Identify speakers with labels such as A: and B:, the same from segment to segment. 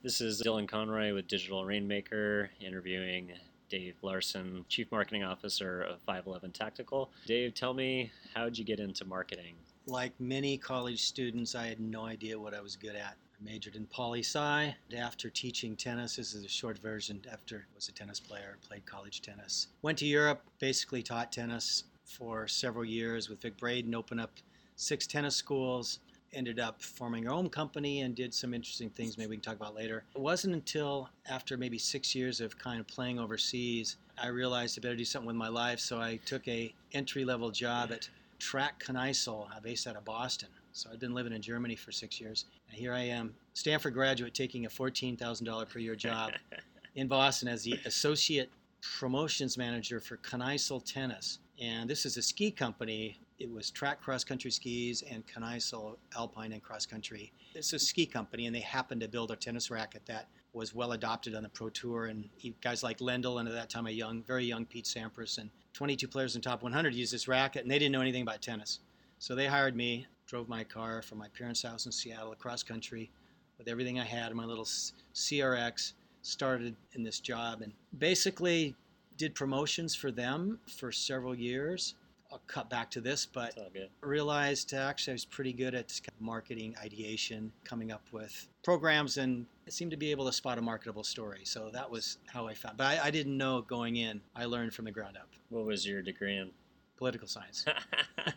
A: This is Dylan Conroy with Digital Rainmaker interviewing Dave Larson, Chief Marketing Officer of 511 Tactical. Dave, tell me, how'd you get into marketing?
B: Like many college students, I had no idea what I was good at. I majored in poli sci. After teaching tennis, this is a short version. After I was a tennis player, played college tennis. Went to Europe, basically taught tennis for several years with Vic Braden, opened up six tennis schools ended up forming our own company and did some interesting things maybe we can talk about later. It wasn't until after maybe six years of kind of playing overseas, I realized I better do something with my life. So I took a entry level job at Trak Kneissl, uh, based out of Boston. So I'd been living in Germany for six years. And here I am, Stanford graduate, taking a $14,000 per year job in Boston as the associate promotions manager for Kneissl Tennis. And this is a ski company it was Trak cross country skis and Kneissl Alpine and cross country. It's a ski company, and they happened to build a tennis racket that was well adopted on the pro tour. And guys like Lendl, and at that time a young, very young Pete Sampras, and 22 players in top 100 used this racket, and they didn't know anything about tennis. So they hired me, drove my car from my parents' house in Seattle across country with everything I had, in my little CRX. Started in this job and basically did promotions for them for several years I'll cut back to this, but realized uh, actually I was pretty good at marketing ideation, coming up with programs, and seemed to be able to spot a marketable story. So that was how I found. But I, I didn't know going in. I learned from the ground up.
A: What was your degree in?
B: Political science.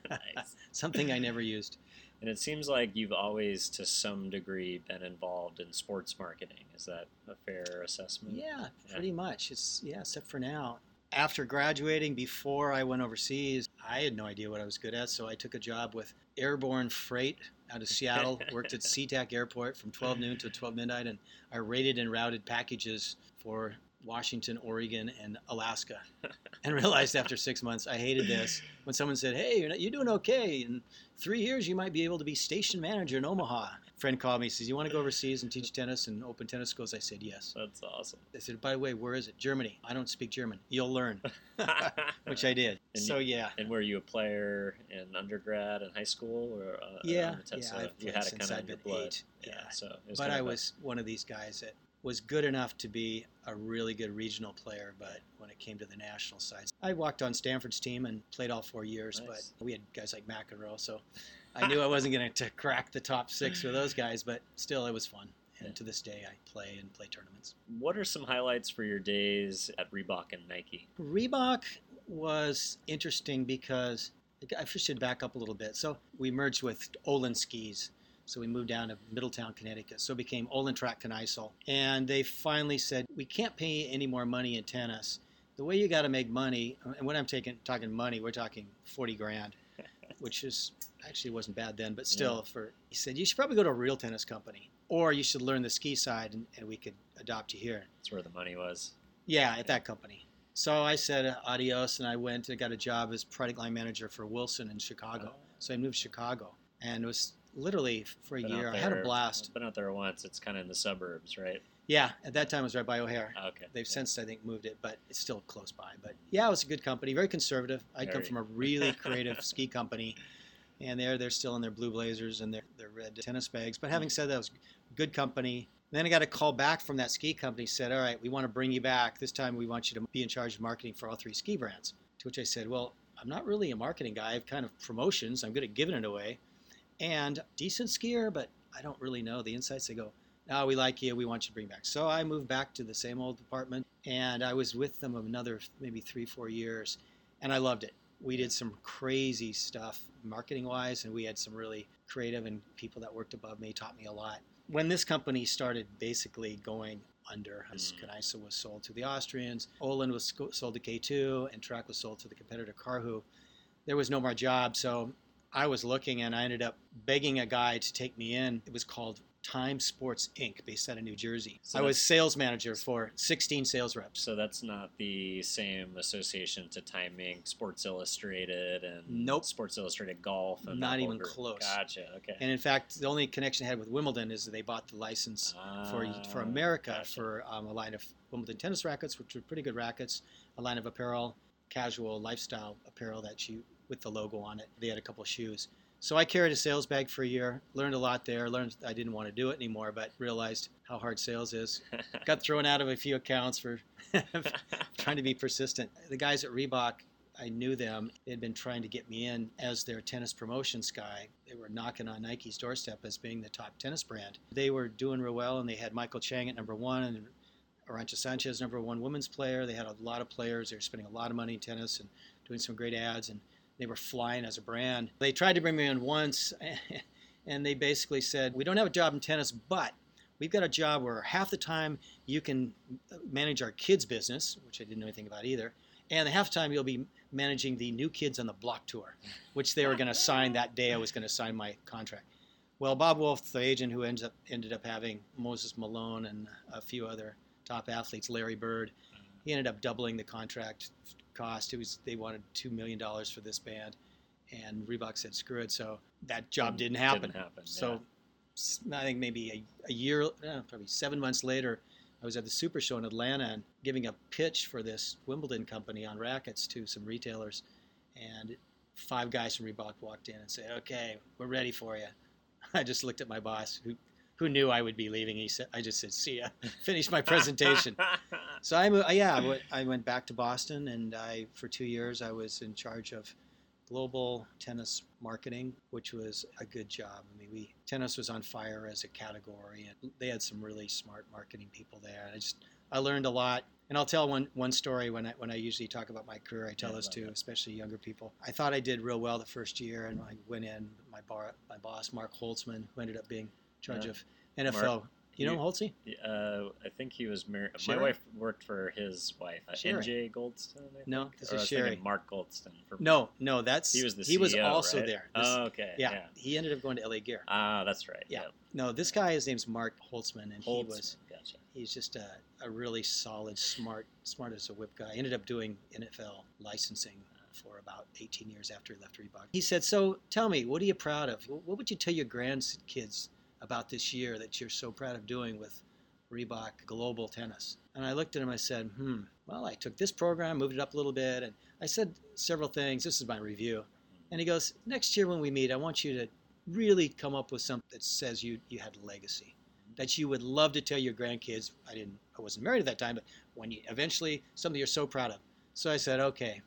B: nice. Something I never used.
A: And it seems like you've always, to some degree, been involved in sports marketing. Is that a fair assessment?
B: Yeah, pretty much. It's yeah, except for now after graduating, before I went overseas, I had no idea what I was good at. So I took a job with Airborne Freight out of Seattle, worked at SeaTac Airport from 12 noon to 12 midnight, and I rated and routed packages for Washington, Oregon, and Alaska, and realized after six months I hated this. When someone said, "Hey, you're, not, you're doing okay. In three years, you might be able to be station manager in Omaha." A friend called me, says, "You want to go overseas and teach tennis and open tennis schools?" I said, "Yes."
A: That's awesome.
B: They said, "By the way, where is it?" Germany. I don't speak German. You'll learn, which I did.
A: And
B: so
A: you,
B: yeah.
A: And were you a player in undergrad and high school, or uh,
B: yeah, yeah, I've
A: you had
B: it
A: kind of in your blood.
B: Eight. Yeah. yeah.
A: So,
B: but I was one of these guys that was good enough to be a really good regional player, but when it came to the national side, I walked on Stanford's team and played all four years. Nice. But we had guys like McEnroe, so I knew I wasn't going to crack the top six with those guys. But still, it was fun. And yeah. to this day, I play and play tournaments.
A: What are some highlights for your days at Reebok and Nike?
B: Reebok was interesting because I should back up a little bit. So we merged with Olin Skis so we moved down to Middletown, Connecticut. So it became Olin Trak Kneissl. And they finally said, we can't pay any more money in tennis. The way you got to make money, and when I'm taking, talking money, we're talking 40 grand, which is actually wasn't bad then, but still, yeah. for he said you should probably go to a real tennis company, or you should learn the ski side, and, and we could adopt you here.
A: That's where the money was.
B: Yeah, at yeah. that company. So I said uh, adios, and I went and got a job as product line manager for Wilson in Chicago. Oh. So I moved to Chicago, and it was literally for a
A: been
B: year. I had a blast.
A: I've been out there once. It's kind of in the suburbs, right?
B: Yeah, at that time it was right by O'Hare.
A: Ah, okay.
B: They've yeah. since I think moved it, but it's still close by. But yeah, it was a good company, very conservative. I come from a really creative ski company, and they're they're still in their blue blazers and their their red tennis bags. But having said that, it was good company. then I got a call back from that ski company. Said, "All right, we want to bring you back. This time we want you to be in charge of marketing for all three ski brands." To which I said, "Well, I'm not really a marketing guy. I've kind of promotions. I'm good at giving it away." And decent skier, but I don't really know the insights. They go, "No, we like you. We want you to bring back." So I moved back to the same old department, and I was with them another maybe three, four years, and I loved it. We did some crazy stuff marketing wise, and we had some really creative and people that worked above me taught me a lot. When this company started basically going under, mm. was sold to the Austrians, Olin was sold to K2, and Trak was sold to the competitor Karhu. There was no more job, so I was looking and I ended up begging a guy to take me in. It was called Time Sports Inc., based out of New Jersey. So I was sales manager for 16 sales reps.
A: So that's not the same association to Timing, Sports Illustrated, and
B: nope.
A: Sports Illustrated Golf. And
B: not even close.
A: Gotcha. Okay.
B: And in fact, the only connection I had with Wimbledon is they bought the license ah, for for America gotcha. for um, a line of Wimbledon tennis rackets, which were pretty good rackets, a line of apparel, casual lifestyle apparel that you with the logo on it. They had a couple shoes. So I carried a sales bag for a year, learned a lot there, learned I didn't want to do it anymore, but realized how hard sales is. Got thrown out of a few accounts for trying to be persistent. The guys at Reebok, I knew them. They had been trying to get me in as their tennis promotions guy. They were knocking on Nike's doorstep as being the top tennis brand. They were doing real well, and they had Michael Chang at number one and Arantxa Sanchez, number one women's player. They had a lot of players. They were spending a lot of money in tennis and doing some great ads, and they were flying as a brand. They tried to bring me in once, and they basically said, We don't have a job in tennis, but we've got a job where half the time you can manage our kids' business, which I didn't know anything about either, and half the time you'll be managing the new kids on the block tour, which they were going to sign that day. I was going to sign my contract. Well, Bob Woolf, the agent who ended up ended up having Moses Malone and a few other top athletes, Larry Bird, he ended up doubling the contract cost. It was they wanted two million dollars for this band, and Reebok said screw it. So that job didn't happen.
A: Didn't happen.
B: So I think maybe a, a year, uh, probably seven months later, I was at the Super Show in Atlanta and giving a pitch for this Wimbledon company on rackets to some retailers, and five guys from Reebok walked in and said, "Okay, we're ready for you." I just looked at my boss, who who knew I would be leaving. He said, "I just said, see ya." Finished my presentation. so I, mo- yeah, I went- back to Boston, and I for two years I was in charge of global tennis marketing, which was a good job. I mean, we tennis was on fire as a category, and they had some really smart marketing people there. And I just I learned a lot. And I'll tell one one story when I when I usually talk about my career. I tell
A: Yeah,
B: this to
A: that.
B: especially younger people. I thought I did real well the first year, and I went in. My bar my boss Mark Holtzman, who ended up being in charge
A: Yeah.
B: of NFL. you know Holtzy?
A: Uh, I think he was married. My wife worked for his wife, uh, NJ Goldston. I
B: No, this
A: Or
B: is
A: I was thinking
B: Sherry.
A: Mark Goldston. For
B: No, no, that's
A: he was the
B: he was also
A: right?
B: there. This-
A: oh, okay.
B: yeah,
A: Yeah.
B: he ended up going to LA Gear.
A: Ah, that's right.
B: Yeah. No, this guy, his name's Mark Holtzman, and he was
A: Gotcha.
B: he's just a, a really solid, smart, smart as a whip guy. Ended up doing NFL licensing for about 18 years after he left Reebok. He said, "So tell me, what are you proud of? What would you tell your grandkids about this year that you're so proud of doing with Reebok Global Tennis?" And I looked at him. I said, "Hmm. Well, I took this program, moved it up a little bit, and I said several things. This is my review." And he goes, "Next year when we meet, I want you to really come up with something that says you you had a legacy." that you would love to tell your grandkids. I didn't, I wasn't married at that time, but when you eventually something you're so proud of. So I said, okay,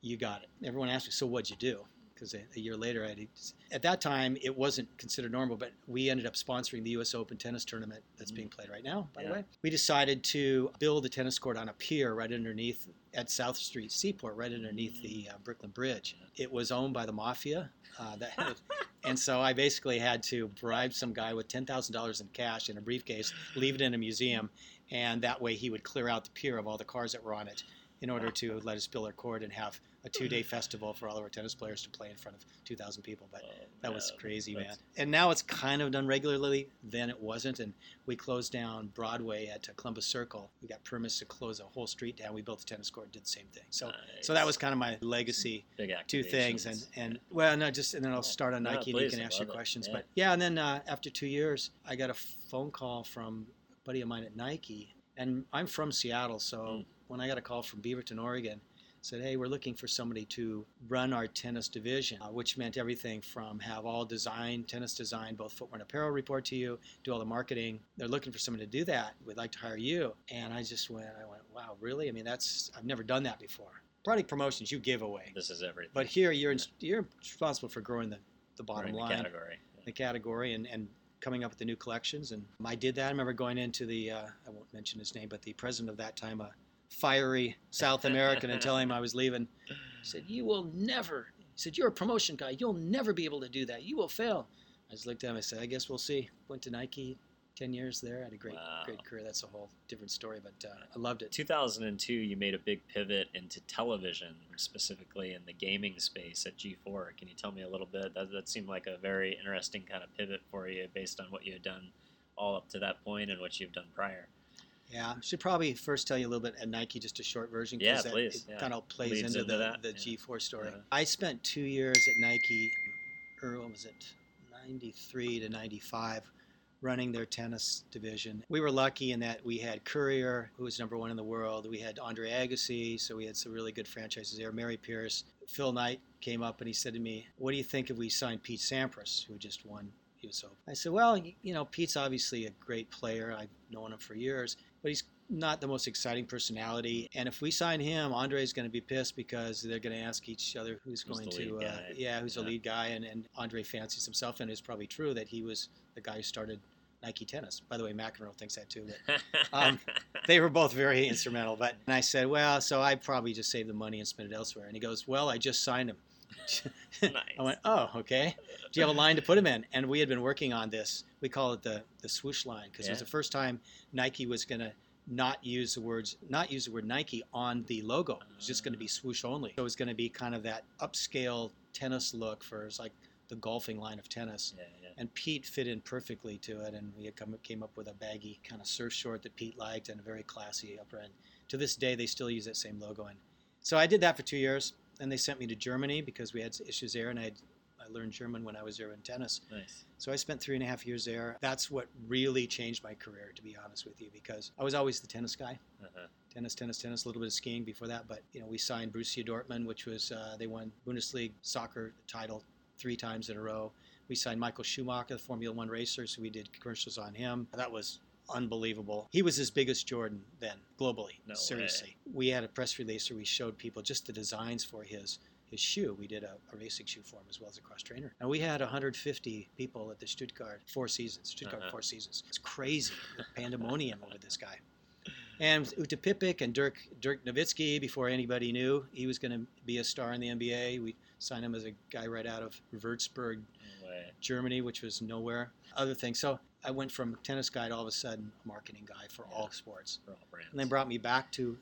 B: you got it. Everyone asked me, so what'd you do? Because a, a year later, I did, at that time it wasn't considered normal, but we ended up sponsoring the U.S. Open tennis tournament that's
A: Mm.
B: being played right now. By
A: Yeah.
B: the way, we decided to build a tennis court on a pier right underneath at South Street Seaport, right underneath the uh, Brooklyn Bridge. It was owned by the mafia. Uh, that and so I basically had to bribe some guy with ten thousand dollars in cash in a briefcase, leave it in a museum, and that way he would clear out the pier of all the cars that were on it, in order to let us build our court and have a two-day festival for all of our tennis players to play in front of two thousand people. But
A: Oh,
B: that was
A: yeah,
B: crazy, man. And now it's kind of done regularly. Then it wasn't, and we closed down Broadway at Columbus Circle. We got permits to close a whole street down. We built a tennis court, did the same thing. So, so that was kind of my legacy
A: big
B: two things and and well no just and then i'll start on
A: No,
B: nike and you can ask your
A: it.
B: questions
A: Yeah.
B: but yeah and then uh, after two years i got a phone call from a buddy of mine at nike and i'm from seattle so
A: Mm.
B: When i got a call from beaverton oregon said hey we're looking for somebody to run our tennis division uh, which meant everything from have all design tennis design both footwear and apparel report to you do all the marketing they're looking for someone to do that we'd like to hire you and i just went i went wow really i mean that's i've never done that before product promotions you give away
A: this is everything.
B: but here you're in, you're responsible for growing the, the bottom
A: the
B: line,
A: category.
B: the category, and, and coming up with the new collections. And I did that. I remember going into the uh, I won't mention his name, but the president of that time, a fiery South American, and telling him I was leaving. He said, "You will never." He said, "You're a promotion guy. You'll never be able to do that. You will fail." I just looked at him. I said, "I guess we'll see." Went to Nike. Ten years there, had a great,
A: Wow.
B: great career. That's a whole different story, but uh, I loved it.
A: 2002, you made a big pivot into television, specifically in the gaming space at G4. Can you tell me a little bit? That, that seemed like a very interesting kind of pivot for you based on what you had done all up to that point and what you've done prior.
B: Yeah, I should probably first tell you a little bit at Nike, just a short version,
A: Yeah,
B: that
A: please,
B: it
A: yeah.
B: kind of plays into,
A: into
B: the,
A: that,
B: the
A: yeah.
B: G4 story.
A: Yeah.
B: I spent two years at Nike, or what was it, 93 to 95, running their tennis division. We were lucky in that we had Courier, who was number one in the world. We had Andre Agassi, so we had some really good franchises there. Mary Pierce. Phil Knight came up and he said to me, What do you think if we signed Pete Sampras, who just won US Open? I said, Well, you know, Pete's obviously a great player. I've known him for years, but he's not the most exciting personality. And if we sign him, Andre's going to be pissed because they're going to ask each other who's,
A: Who's
B: going to, uh, yeah, who's
A: Yeah.
B: the lead guy. And, and Andre fancies himself, and it's probably true that he was the guy who started Nike tennis. By the way, McEnroe thinks that too. But Um, they were both very instrumental. But and I said, well, so I probably just save the money and spend it elsewhere. And he goes, well, I just signed him.
A: nice.
B: I went, oh, okay. Do you have a line to put him in? And we had been working on this. We call it the the swoosh line because it was the first time Nike was going to not use the words not use the word Nike on the logo. It was just going to be swoosh only. So it was going to be kind of that upscale tennis look for it's like the golfing line of tennis.
A: yeah, yeah.
B: And Pete fit in perfectly to it, and we had come, came up with a baggy kind of surf short that Pete liked and a very classy upper end. To this day, they still use that same logo. And so I did that for two years. Then they sent me to Germany because we had issues there, and I I learned German when I was there in tennis.
A: Nice.
B: So I spent three and a half years there. That's what really changed my career, to be honest with you, because I was always the tennis guy.
A: Uh-huh.
B: Tennis, tennis, tennis. A little bit of skiing before that, but you know, we signed Borussia Dortmund, which was uh, they won Bundesliga soccer title three times in a row. We signed Michael Schumacher, the Formula One racer, so we did commercials on him. That was unbelievable. He was as big as Jordan then, globally.
A: No way.
B: seriously. We had a press release where we showed people just the designs for his his shoe. We did a, a racing shoe for him as well as a cross trainer. And we had 150 people at the Stuttgart four seasons. Stuttgart
A: Uh-huh.
B: four seasons. It's crazy. Pandemonium over this guy. And Uta Pippig and Dirk Dirk Nowitzki, before anybody knew he was going to be a star in the NBA, we signed him as a guy right out of Würzburg,
A: No.
B: Germany, which was nowhere. Other things. So I went from tennis guy to all of a sudden a marketing guy for all sports.
A: For all brands.
B: And then brought me back to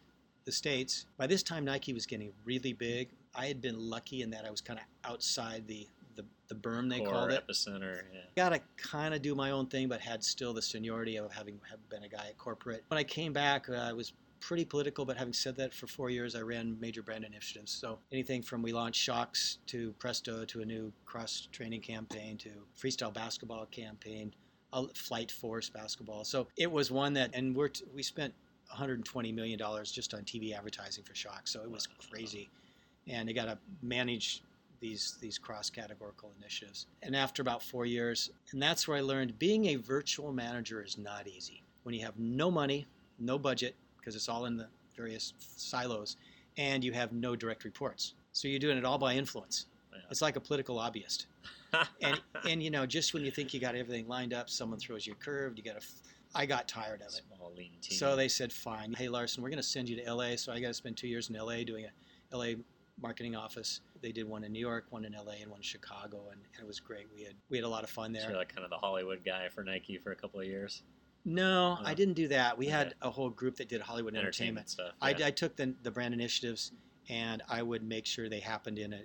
B: the States. By this time, Nike was getting really big. I had been lucky in that I was kind of outside the, the, the berm, they
A: Core
B: called it.
A: epicenter. Yeah.
B: Got to kind of do my own thing, but had still the seniority of having have been a guy at corporate. When I came back, uh, I was pretty political, but having said that, for four years I ran major brand initiatives. So anything from we launched Shox to Presto to a new cross training campaign to freestyle basketball campaign, a Flight Force basketball. So it was one that, and we're t- we spent 120 million dollars just on TV advertising for Shock. So it was crazy, and they got to manage these these cross categorical initiatives. And after about four years, and that's where I learned being a virtual manager is not easy. When you have no money, no budget, because it's all in the various silos, and you have no direct reports. So you're doing it all by influence.
A: Yeah.
B: It's like a political lobbyist. And and you know, just when you think you got everything lined up, someone throws you a curve. You got to. I got tired of it.
A: Small lean team.
B: So they said, fine. Hey, Larson, we're going to send you to LA. So I got to spend two years in LA doing a LA marketing office. They did one in New York, one in LA, and one in Chicago, and, and it was great. We had we had a lot of fun
A: So
B: there.
A: you're like kind of the Hollywood guy for Nike for a couple of years.
B: no,
A: Oh.
B: I didn't do that. We
A: Okay.
B: had a whole group that did Hollywood
A: Entertainment
B: entertainment.
A: stuff.
B: I. I took the, the brand initiatives, and I would make sure they happened in a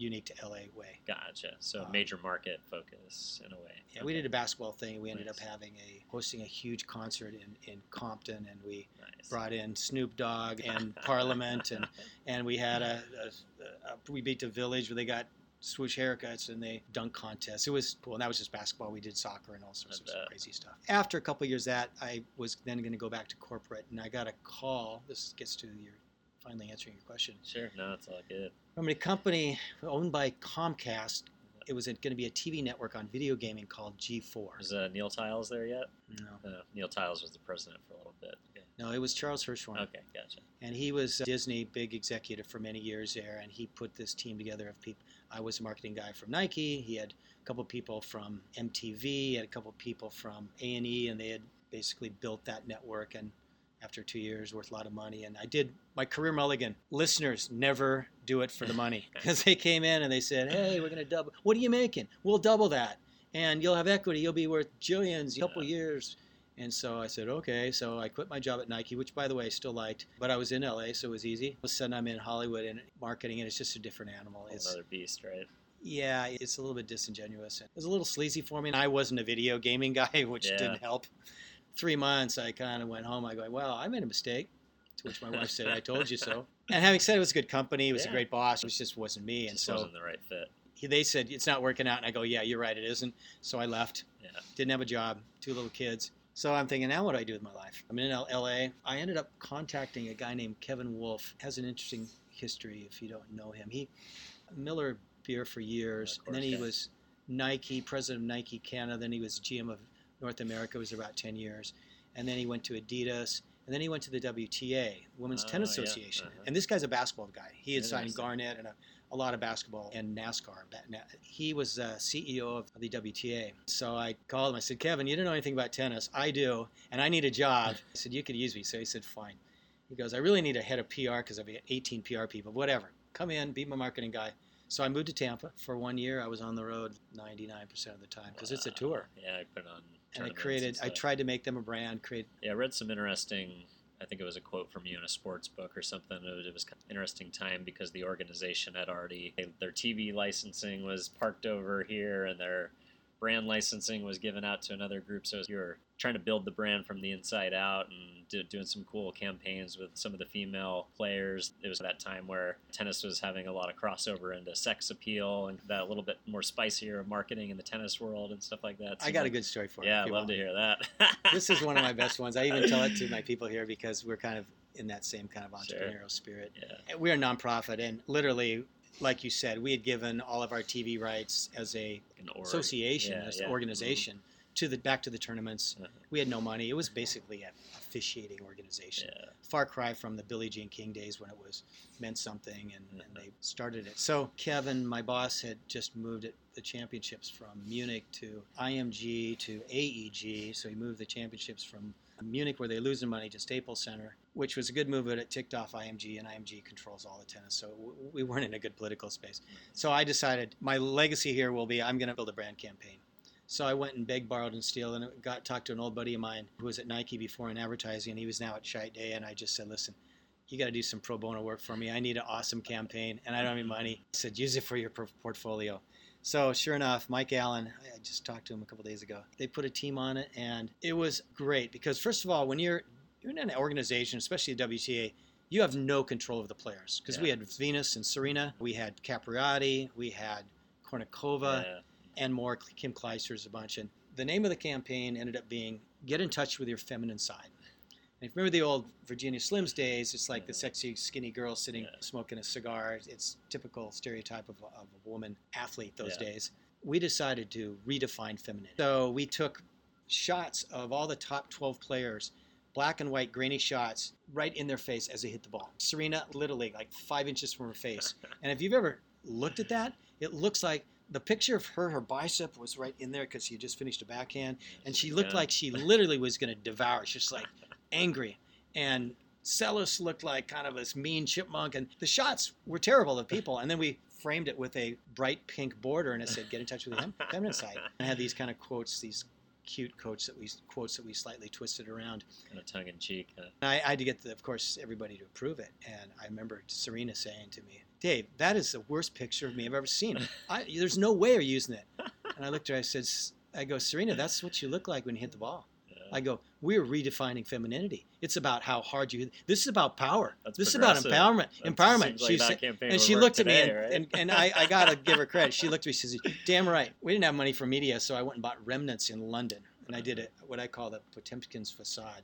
B: unique to LA way.
A: Gotcha. So
B: Um,
A: major market focus in a way.
B: Yeah, we did a basketball thing. We ended
A: Nice.
B: up having a hosting a huge concert in, in Compton, and we
A: Nice.
B: brought in Snoop Dogg and Parliament, and and we had a, a, a we beat the village where they got swoosh haircuts and they dunk contests. It was cool. And that was just basketball. We did soccer and all sorts of crazy stuff. After a couple of years, that I was then going to go back to corporate, and I got a call. This gets to your finally answering your question
A: Sure. No, it's all good.
B: From a company owned by Comcast. It was going to be a TV network on video gaming called G4.
A: Was uh, Neal Tiles there yet?
B: No,
A: Uh, Neal Tiles was the president for a little bit. Okay.
B: no, it was Charles Hirschhorn.
A: Okay, gotcha.
B: and he was a Disney big executive for many years there, and he put this team together of people. I was a marketing guy from Nike. He had a couple people from MTV, he had a couple people from A and E, and they had basically built that network. And after two years, worth a lot of money. And I did my career mulligan. Listeners never do it for the money because they came in and they said, "Hey, we're going to double. What are you making? We'll double that, and you'll have equity. You'll be worth jillions, in a couple
A: Yeah.
B: years." And so I said, okay. So I quit my job at Nike, which by the way I still liked, but I was in LA, so it was easy. All of a sudden I'm in Hollywood and marketing, and it's just a different animal. It's
A: Another beast, right?
B: yeah, it's a little bit disingenuous. It was a little sleazy for me, and I wasn't a video gaming guy, which
A: Yeah.
B: didn't help. Three months, I kind of went home. I go, well, I made a mistake. To which my wife said, "I told you so." And having said it was a good company, it was a great boss. It just wasn't me,
A: It
B: and
A: just
B: so
A: wasn't the right fit.
B: he, they said it's not working out, and I go, yeah, you're right, it isn't. So I left.
A: Yeah.
B: Didn't have a job, two little kids. So I'm thinking, now what do I do with my life? I'm in L- LA. I ended up contacting a guy named Kevin Wulff. Has an interesting history if you don't know him. He Miller beer for years,
A: Of
B: and then he
A: yeah.
B: was Nike president of Nike Canada. Then he was GM of North America. Was about 10 years, and then he went to Adidas. And then he went to the WTA, Women's
A: Oh,
B: Tennis
A: yeah.
B: Association.
A: Uh-huh.
B: And this guy's a basketball guy. He had signed. Garnett and a, a lot of basketball and NASCAR. He was uh, CEO of the WTA. So I called him. I said, Kevin, you don't know anything about tennis. I do, and I need a job. I said, you could use me. So he said, fine. He goes, I really need a head of PR because I've got 18 PR people. Whatever. Come in, be my marketing guy. So I moved to Tampa for one year. I was on the road 99% of the time because it's a tour.
A: Yeah, I put on.
B: And I created, I tried to make them a brand, create
A: Yeah, I read some interesting. I think it was a quote from you in a sports book or something. It was, it was kind of interesting time because the organization had already their TV licensing was parked over here, and their brand licensing was given out to another group. So you were trying to build the brand from the inside out and do, doing some cool campaigns with some of the female players. It was that time where tennis was having a lot of crossover into sex appeal and that little bit more spicier marketing in the tennis world and stuff like that.
B: I
A: Seemed
B: got a good story for you.
A: Yeah, I'd love to hear that.
B: this is one of my best ones. I even tell it to my people here because we're kind of in that same kind of
A: Sure.
B: entrepreneurial spirit.
A: Yeah.
B: We're a nonprofit, and literally, like you said, we had given all of our TV rights as a
A: An
B: association,
A: Yeah,
B: as
A: yeah.
B: an organization, to the back to the tournaments.
A: Uh-huh.
B: We had no money. It was basically an officiating organization.
A: Yeah.
B: Far cry from the Billie Jean King days when it was meant something, and, and
A: Uh-huh.
B: they started it. So Kevin, my boss, had just moved it, the championships from Munich to IMG to AEG. So he moved the championships from Munich, where they lose their money, to Staples Center, which was a good move, but it ticked off IMG, and IMG controls all the tennis. So we weren't in a good political space. So I decided my legacy here will be I'm going to build a brand campaign. So I went and begged, borrowed, and steal, and got talked to an old buddy of mine who was at Nike before in advertising, and he was now at Chiat/Day. And I just said, "Listen, you got to do some pro bono work for me. I need an awesome campaign, and I don't have any money." He said, "Use it for your portfolio." So sure enough, Mike Allen, I I just talked to him a couple days ago. They put a team on it, and it was great because first of all, when you're you're in an organization, especially the WTA, you have no control of the players because we had Venus and Serena, we had Capriati, we had Kournikova
A: Yeah.
B: And more. Kim Clijsters a bunch. And the name of the campaign ended up being "Get in touch with your feminine side." And if you remember the old Virginia Slims days, it's like the sexy, skinny girl sitting
A: Yeah.
B: smoking a cigar. It's typical stereotype of, a- of a woman athlete those
A: Yeah.
B: days. We decided to redefine femininity. So we took shots of all the top 12 players, black and white, grainy shots, right in their face as they hit the ball. Serena, literally like five inches from her face. And if you've ever looked at that, it looks like the picture of her, her bicep was right in there because she had just finished a backhand, and she looked
A: Yeah.
B: like she literally was going to devour. She's just like angry, and Seles looked like kind of this mean chipmunk, and the shots were terrible of people. And then we framed it with a bright pink border, and it said, "Get in touch with the fem- feminine side," and had these kind of quotes, these cute quotes that we quotes that we slightly twisted around.
A: kind of tongue in cheek. Uh,
B: And I, I had to get, the, of course, everybody to approve it. And I remember Serena saying to me, Dave, that is the worst picture of me I've ever seen. I, there's no way you're using it. And I looked at her, I said, I go, Serena, that's what you look like when you hit the ball.
A: yeah.
B: I go, we're redefining femininity. It's about how hard you hit. This is about power.
A: That's
B: this is about empowerment.
A: That
B: empowerment.
A: like
B: said, and she looked
A: today,
B: at me, and,
A: right?
B: and, and I, I got to give her credit. She looked at me, she says, damn right. We didn't have money for media, so I went and bought remnants in London. And I did it, what I call the Potemkin's facade.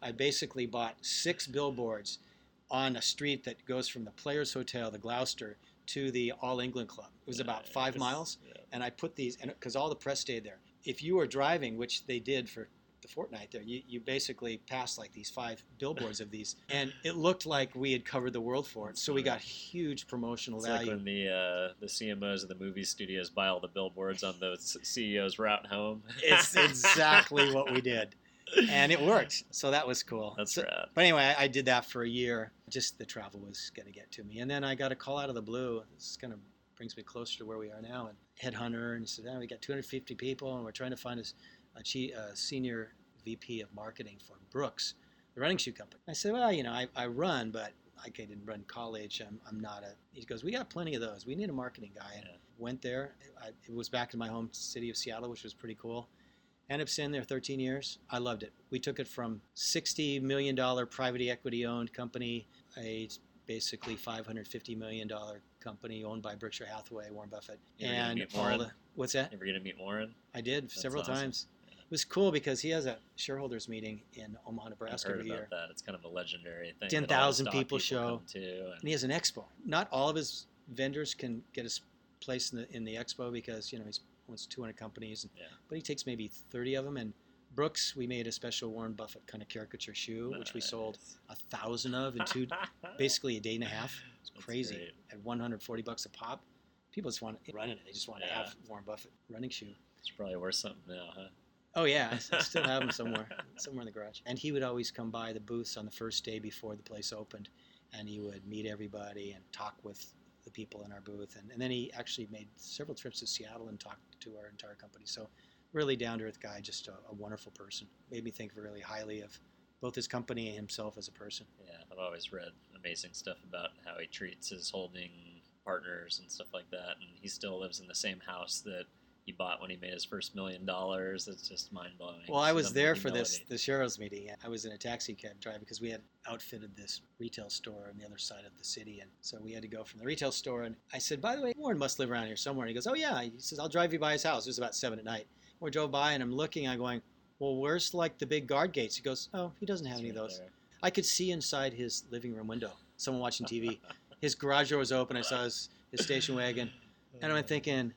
B: I basically bought six billboards on a street that goes from the Players Hotel, the Gloucester, to the All England Club. It was about five miles
A: yeah.
B: and I put these, and because all the press stayed there. If you were driving, which they did for the fortnight there, you, you basically passed like these five billboards of these, and it looked like we had covered the world for it. So we got huge promotional
A: It's like when the uh, the CMOs of the movie studios buy all the billboards on the CEO's route home.
B: it's exactly what we did, and it worked. So that was cool.
A: That's
B: So-
A: rad.
B: But anyway, I, I did that for a year. Just the travel was going to get to me, and then I got a call out of the blue. This kind of brings me closer to where we are now. And headhunter, and he said, oh, "We got 250 people, and we're trying to find a, chi- a senior VP of marketing for Brooks, the running shoe company." I said, "Well, you know, I, I run, but I didn't run college. I'm, I'm not a." He goes, "We got plenty of those. We need a marketing guy." And
A: Yeah.
B: went there. I, it was back in my home city of Seattle, which was pretty cool. Ended up staying there 13 years. I loved it. We took it from 60 million dollar private equity owned company, a basically 550 million dollar company owned by Berkshire Hathaway, Warren Buffett,
A: You ever
B: and all
A: Warren?
B: the what's that?
A: Ever gonna meet Warren?
B: I did several
A: awesome.
B: times. It was cool because he has a shareholders meeting in Omaha,
A: I've
B: Nebraska
A: heard about
B: year.
A: that. It's kind of a legendary thing.
B: 10,000
A: that all the stock
B: people show.
A: to, and
B: and he has an expo. Not all of his vendors can get a place in the in the expo because you know he's owns 200 companies, and,
A: Yeah.
B: but he takes maybe 30 of them. And Brooks, we made a special Warren Buffett kind of caricature shoe, which we sold a thousand of in two, basically a day and a half. It's crazy
A: great.
B: at 140 bucks a pop. People just want to run it. They just want to have Warren Buffett running shoe.
A: It's probably worth something now, huh?
B: Oh yeah, I still have them somewhere, somewhere in the garage. And he would always come by the booths on the first day before the place opened, and he would meet everybody and talk with the people in our booth. And, and then he actually made several trips to Seattle and talked to our entire company. So really down to earth guy, just a, a wonderful person. Made me think really highly of both his company and himself as a person.
A: Yeah, I've always read amazing stuff about how he treats his holding partners and stuff like that, and he still lives in the same house that he bought when he made his first million dollars. It's just mind blowing.
B: Well, I was there for this the Cheryl's meeting. I was in a taxi cab drive because we had outfitted this retail store on the other side of the city, and so we had to go from the retail store. And I said, "By the way, Warren must live around here somewhere." And he goes, "Oh yeah." He says, "I'll drive you by his house." It was about seven at night. We drove by, and I'm looking. I'm going, "Well, where's like the big guard gates?" He goes, "Oh, he doesn't have any of those." I could see inside his living room window someone watching TV. his garage door was open. I saw his, his station wagon. And I'm uh. thinking,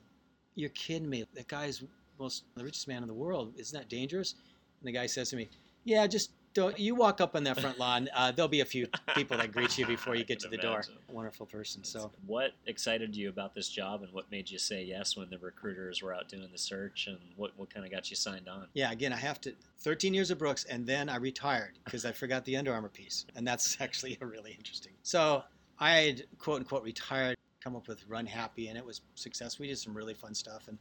B: you're kidding me. That guy's most the richest man in the world. Isn't that dangerous? And the guy says to me, Yeah, just don't you walk up on that front lawn. Uh, there'll be a few people that greet you before you get to the door. Wonderful person. So
A: what excited you about this job, and what made you say yes when the recruiters were out doing the search, and what what kind of got you signed on?
B: yeah, again, I have to 13 years of Brooks, and then I retired because I forgot the Under Armour piece, and that's actually a really interesting. So I had quote unquote retired, come up with Run Happy, and it was successful. We did some really fun stuff, and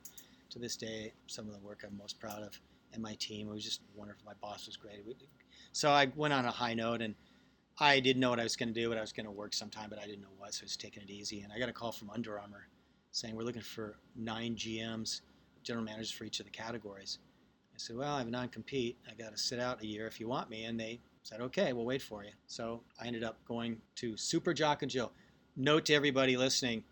B: to this day, some of the work I'm most proud of, and my team. It was just wonderful. My boss was great. We- So I went on a high note, and I didn't know what I was going to do, but I was going to work sometime, but I didn't know what, so I was taking it easy. And I got a call from Under Armour saying we're looking for nine GMs, general managers for each of the categories. I said, well, I have a non-compete. I got to sit out a year if you want me. And they said, okay, we'll wait for you. So I ended up going to Super Jock and Jill. Note to everybody listening,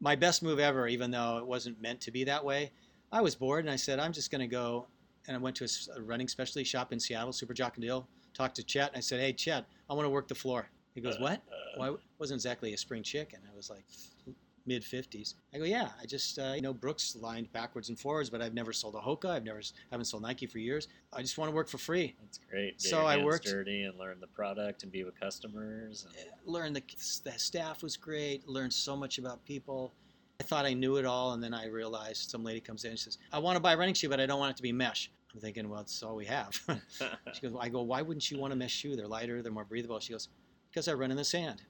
B: my best move ever, even though it wasn't meant to be that way. I was bored and I said, I'm just going to go. And I went to a running specialty shop in Seattle, Super Jock and Jill. Talked to Chet and I said, hey, Chet, I want to work the floor. He goes, what?
A: Uh,
B: Well, I wasn't exactly a spring chicken. I was like mid 50s. I go, yeah, I just, uh, you know, Brooks lined backwards and forwards, but I've never sold a Hoka. I've never, haven't sold Nike for years. I just want to work for free.
A: That's great. Get
B: So I worked-
A: dirty and learn the product and be with customers. And,
B: Learned the, the staff was great. Learned so much about people. I thought I knew it all, and then I realized some lady comes in and says, I want to buy a running shoe, but I don't want it to be mesh. I'm thinking, well, that's all we have. she goes, I go, why wouldn't you want a mesh shoe? They're lighter, they're more breathable. She goes, because I run in the sand.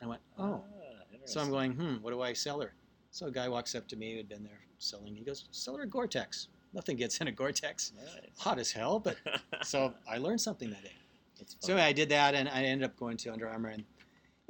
B: And I went, oh.
A: Ah,
B: So I'm going, hmm, what do I sell her? So a guy walks up to me who had been there selling. He goes, sell her a Gore-Tex. Nothing gets in a Gore-Tex.
A: Nice.
B: Hot as hell, but so I learned something that day. So anyway, I did that, and I ended up going to Under Armour, and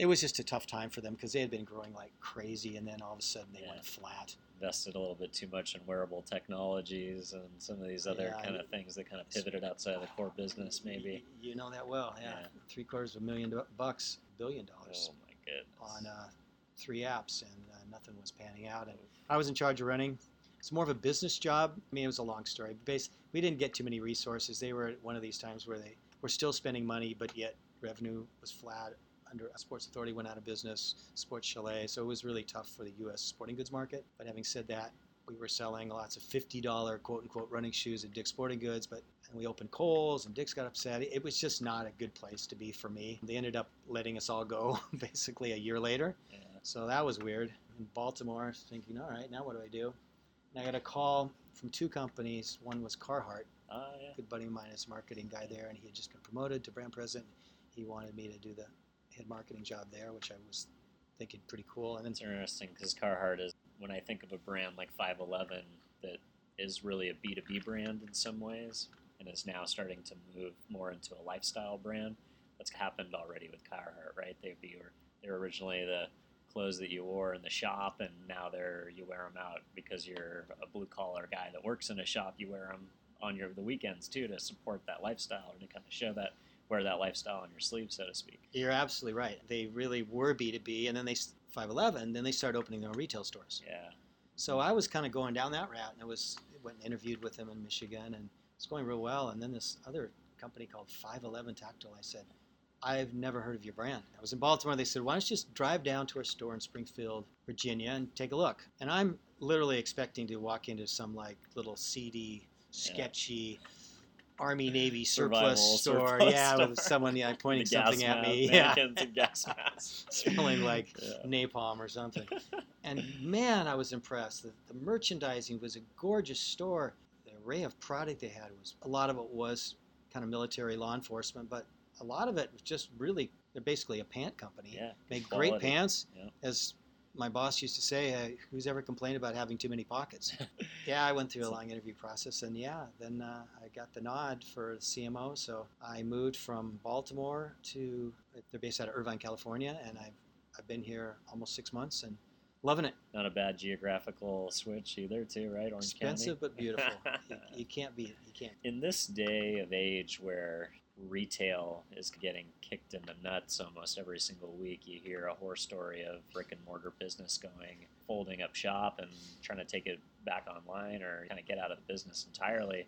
B: it was just a tough time for them because they had been growing like crazy, and then all of a sudden they
A: Yeah.
B: went flat.
A: invested a little bit too much in wearable technologies and some of these other
B: Yeah,
A: kind of things that kind of pivoted outside of the core business, maybe.
B: You know that well, yeah.
A: Yeah.
B: Three quarters of a million bucks, billion dollars
A: Oh my goodness.
B: on uh, three apps, and uh, nothing was panning out. And I was in charge of running. It's more of a business job. I mean, it was a long story. Bas we didn't get too many resources. They were at one of these times where they were still spending money, but yet revenue was flat. Under a Sports Authority went out of business, Sports Chalet, so it was really tough for the U.S. sporting goods market. But having said that, we were selling lots of $50 quote unquote running shoes at Dick's Sporting Goods, but and we opened Kohl's and Dick's got upset. It was just not a good place to be for me. They ended up letting us all go basically a year later.
A: Yeah.
B: So that was weird. In Baltimore, thinking, all right, now what do I do? And I got a call from two companies. One was Carhartt.
A: Ah, yeah.
B: A good buddy of mine is marketing guy there, and he had just been promoted to brand president. He wanted me to do the head marketing job there, which I was thinking pretty cool. And then
A: It's interesting because Carhartt is, when I think of a brand like 511 that is really a B2B brand in some ways and is now starting to move more into a lifestyle brand, that's happened already with Carhartt, right? They be they were originally the clothes that you wore in the shop, and now they're you wear them out because you're a blue collar guy that works in a shop. You wear them on your the weekends too to support that lifestyle and to kind of show that wear that lifestyle on your sleeve, so to speak.
B: You're absolutely right. They really were B2B, and then they 511, then they started opening their own retail stores.
A: Yeah.
B: So I was kind of going down that route, and I was went and interviewed with them in Michigan, and it's going real well. And then this other company called 511 Tactical, I said, I've never heard of your brand. I was in Baltimore. They said, why don't you just drive down to our store in Springfield, Virginia, and take a look? And I'm literally expecting to walk into some like little seedy, sketchy. Yeah. Army Navy surplus
A: Survival,
B: store,
A: surplus
B: yeah,
A: store.
B: with someone yeah pointing something at me, yeah,
A: gas masks.
B: smelling like
A: Yeah.
B: napalm or something. And man, I was impressed. The, the merchandising was a gorgeous store. The array of product they had was a lot of it was kind of military law enforcement, but a lot of it was just really they're basically a pant company.
A: Yeah.
B: Make great pants.
A: Yeah.
B: As my boss used to say, hey, who's ever complained about having too many pockets? yeah, I went through a long interview process, and yeah, then uh, I got the nod for CMO. So I moved from Baltimore to they're based out of Irvine, California, and I've I've been here almost six months and loving it.
A: Not a bad geographical switch either, too, right? Orange
B: Expensive
A: County.
B: but beautiful. you, you can't beat it. You can't.
A: in this day of age where retail is getting kicked in the nuts almost every single week, you hear a horror story of brick and mortar business going, folding up shop and trying to take it back online or kind of get out of the business entirely.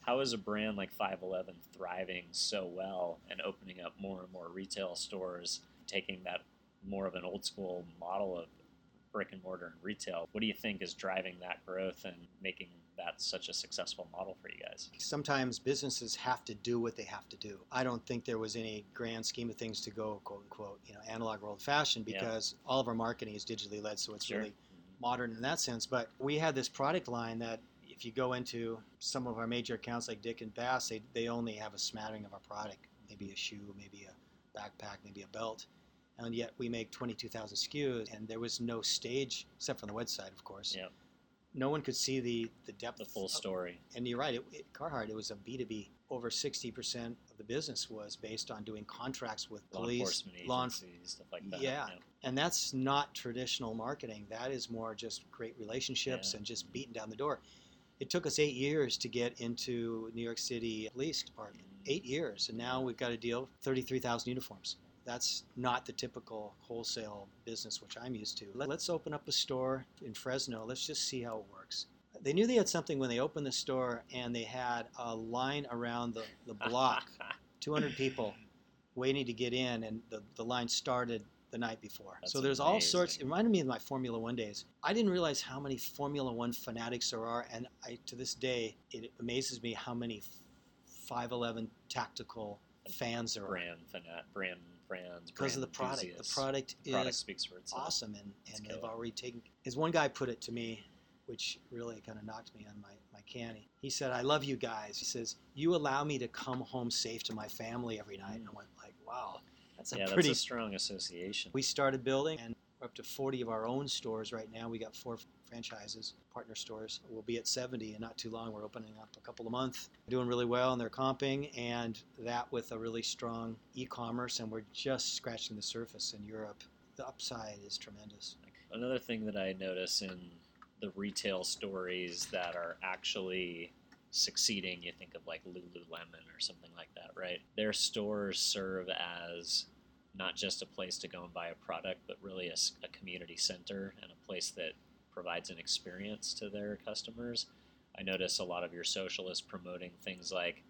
A: How is a brand like 511 thriving so well and opening up more and more retail stores, taking that more of an old school model of brick and mortar and retail? What do you think is driving that growth and making that such a successful model for you guys?
B: Sometimes businesses have to do what they have to do. I don't think there was any grand scheme of things to go quote unquote, you know, analog or old fashioned
A: Yeah.
B: because all of our marketing is digitally led, so it's
A: Sure.
B: really modern in that sense. But we had this product line that if you go into some of our major accounts like Dick and Bass, they, they only have a smattering of our product, maybe a shoe, maybe a backpack, maybe a belt. And yet we make 22,000 SKUs, and there was no stage, except for the website, of course.
A: Yep.
B: No one could see the, the depth
A: The full
B: of-
A: story.
B: and you're right. It, it, Carhartt, it was a B2B. Over 60% of the business was based on doing contracts with
A: Law
B: police,
A: enforcement
B: law
A: agencies, stuff like that.
B: Yeah. and that's not traditional marketing. That is more just great relationships
A: Yeah.
B: and just beating down the door. It took us eight years to get into New York City Police Department. Mm. Eight years, and now we've got a deal 33,000 uniforms. That's not the typical wholesale business which I'm used to. Let- Let's open up a store in Fresno. Let's just see how it works. They knew they had something when they opened the store, and they had a line around the, the block 200 people waiting to get in, and the, the line started the night before.
A: That's
B: so there's all sorts. It reminded me of my Formula One days. I didn't realize how many Formula One fanatics there are, and I to this day it amazes me how many 511 tactical fans there are
A: brand fanat, brand brands
B: because of the product. The product
A: The product
B: is
A: speaks for itself.
B: awesome, and, and they've already taken. As one guy put it to me, which really kind of knocked me on my my canny. He said, "I love you guys." He says, "You allow me to come home safe to my family every night." And I went like, "Wow, that's a
A: Yeah,
B: pretty."
A: that's a strong association.
B: we started building, and we're up to 40 of our own stores right now. We got four franchises, partner stores. We'll be at 70 in not too long. We're opening up a couple a month. Doing really well, and they're comping, and that with a really strong e-commerce, and we're just scratching the surface in Europe. The upside is tremendous.
A: Another thing that I notice in the retail stories that are actually succeeding, you think of like Lululemon or something like that, right? Their stores serve as not just a place to go and buy a product, but really a community center and a place that provides an experience to their customers. I notice a lot of your socialists promoting things like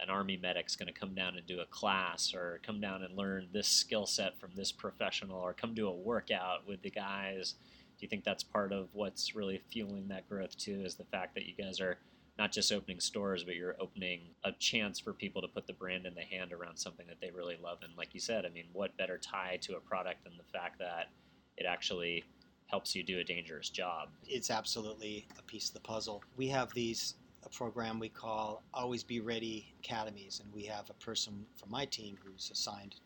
A: an army medic's going to come down and do a class or come down and learn this skill set from this professional or come do a workout with the guys do you think that's part of what's really fueling that growth too is the fact that you guys are not just opening stores but you're opening a chance for people to put the brand in the hand around something that they really love and like you said i mean what better tie to a product than the fact that it actually helps you do a dangerous job
B: It's absolutely a piece of the puzzle. We have these a program we call Always Be Ready Academies, and we have a person from my team who's assigned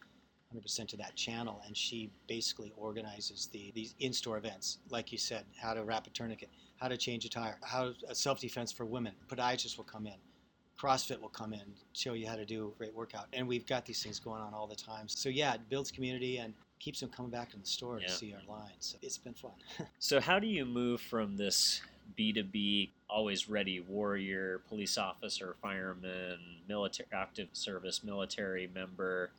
B: 100% to that channel, and she basically organizes the these in-store events, like you said, how to wrap a tourniquet, how to change a tire, how self-defense for women. Podiatrists will come in, CrossFit will come in, show you how to do a great workout, and we've got these things going on all the time. So yeah, it builds community, and keeps them coming back in the store
A: Yeah.
B: to see our line. So it's been fun.
A: So, how do you move from this B2B, always ready warrior, police officer, fireman, military, active service military member,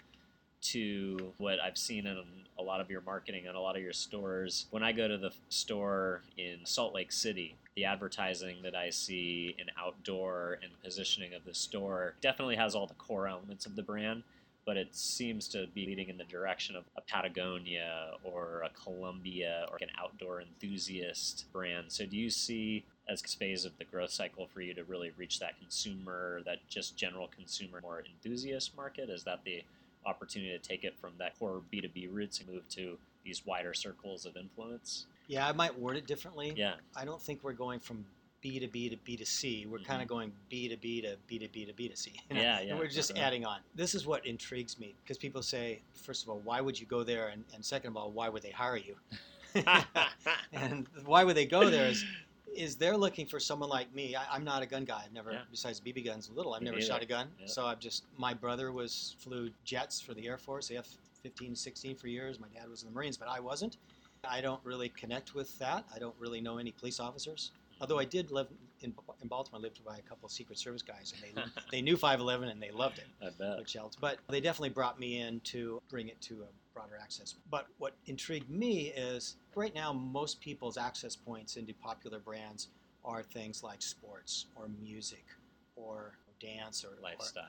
A: to what I've seen in a lot of your marketing and a lot of your stores? When I go to the store in Salt Lake City, the advertising that I see in outdoor and positioning of the store definitely has all the core elements of the brand but it seems to be leading in the direction of a Patagonia or a Columbia or an outdoor enthusiast brand. So, do you see as phase of the growth cycle for you to really reach that consumer, that just general consumer, more enthusiast market? Is that the opportunity to take it from that core B2B roots and move to these wider circles of influence?
B: yeah, I might word it differently.
A: Yeah,
B: I don't think we're going from B to B to B to C. We're kind
A: Mhm.
B: of going B to B to B to B to B to C. you know?
A: yeah,
B: And we're just
A: okay.
B: adding on. This is what intrigues me because people say, first of all, why would you go there? And, and second of all, why would they hire you? and why would they go there is, is they're looking for someone like me. I, I'm not a gun guy. I've never,
A: Yeah.
B: besides BB guns, a little, I've
A: Me
B: never
A: neither.
B: shot a gun.
A: Yeah.
B: So I've just, my brother was flew jets for the Air Force, the F-15, 16 for years. My dad was in the Marines, but I wasn't. I don't really connect with that. I don't really know any police officers. Although I did live in, in Baltimore, I lived by a couple of Secret Service guys, and they they knew 511 and they loved it,
A: I bet.
B: which helped. But they definitely brought me in to bring it to a broader access. But what intrigued me is right now most people's access points into popular brands are things like sports or music or dance or or
A: Lifestyle.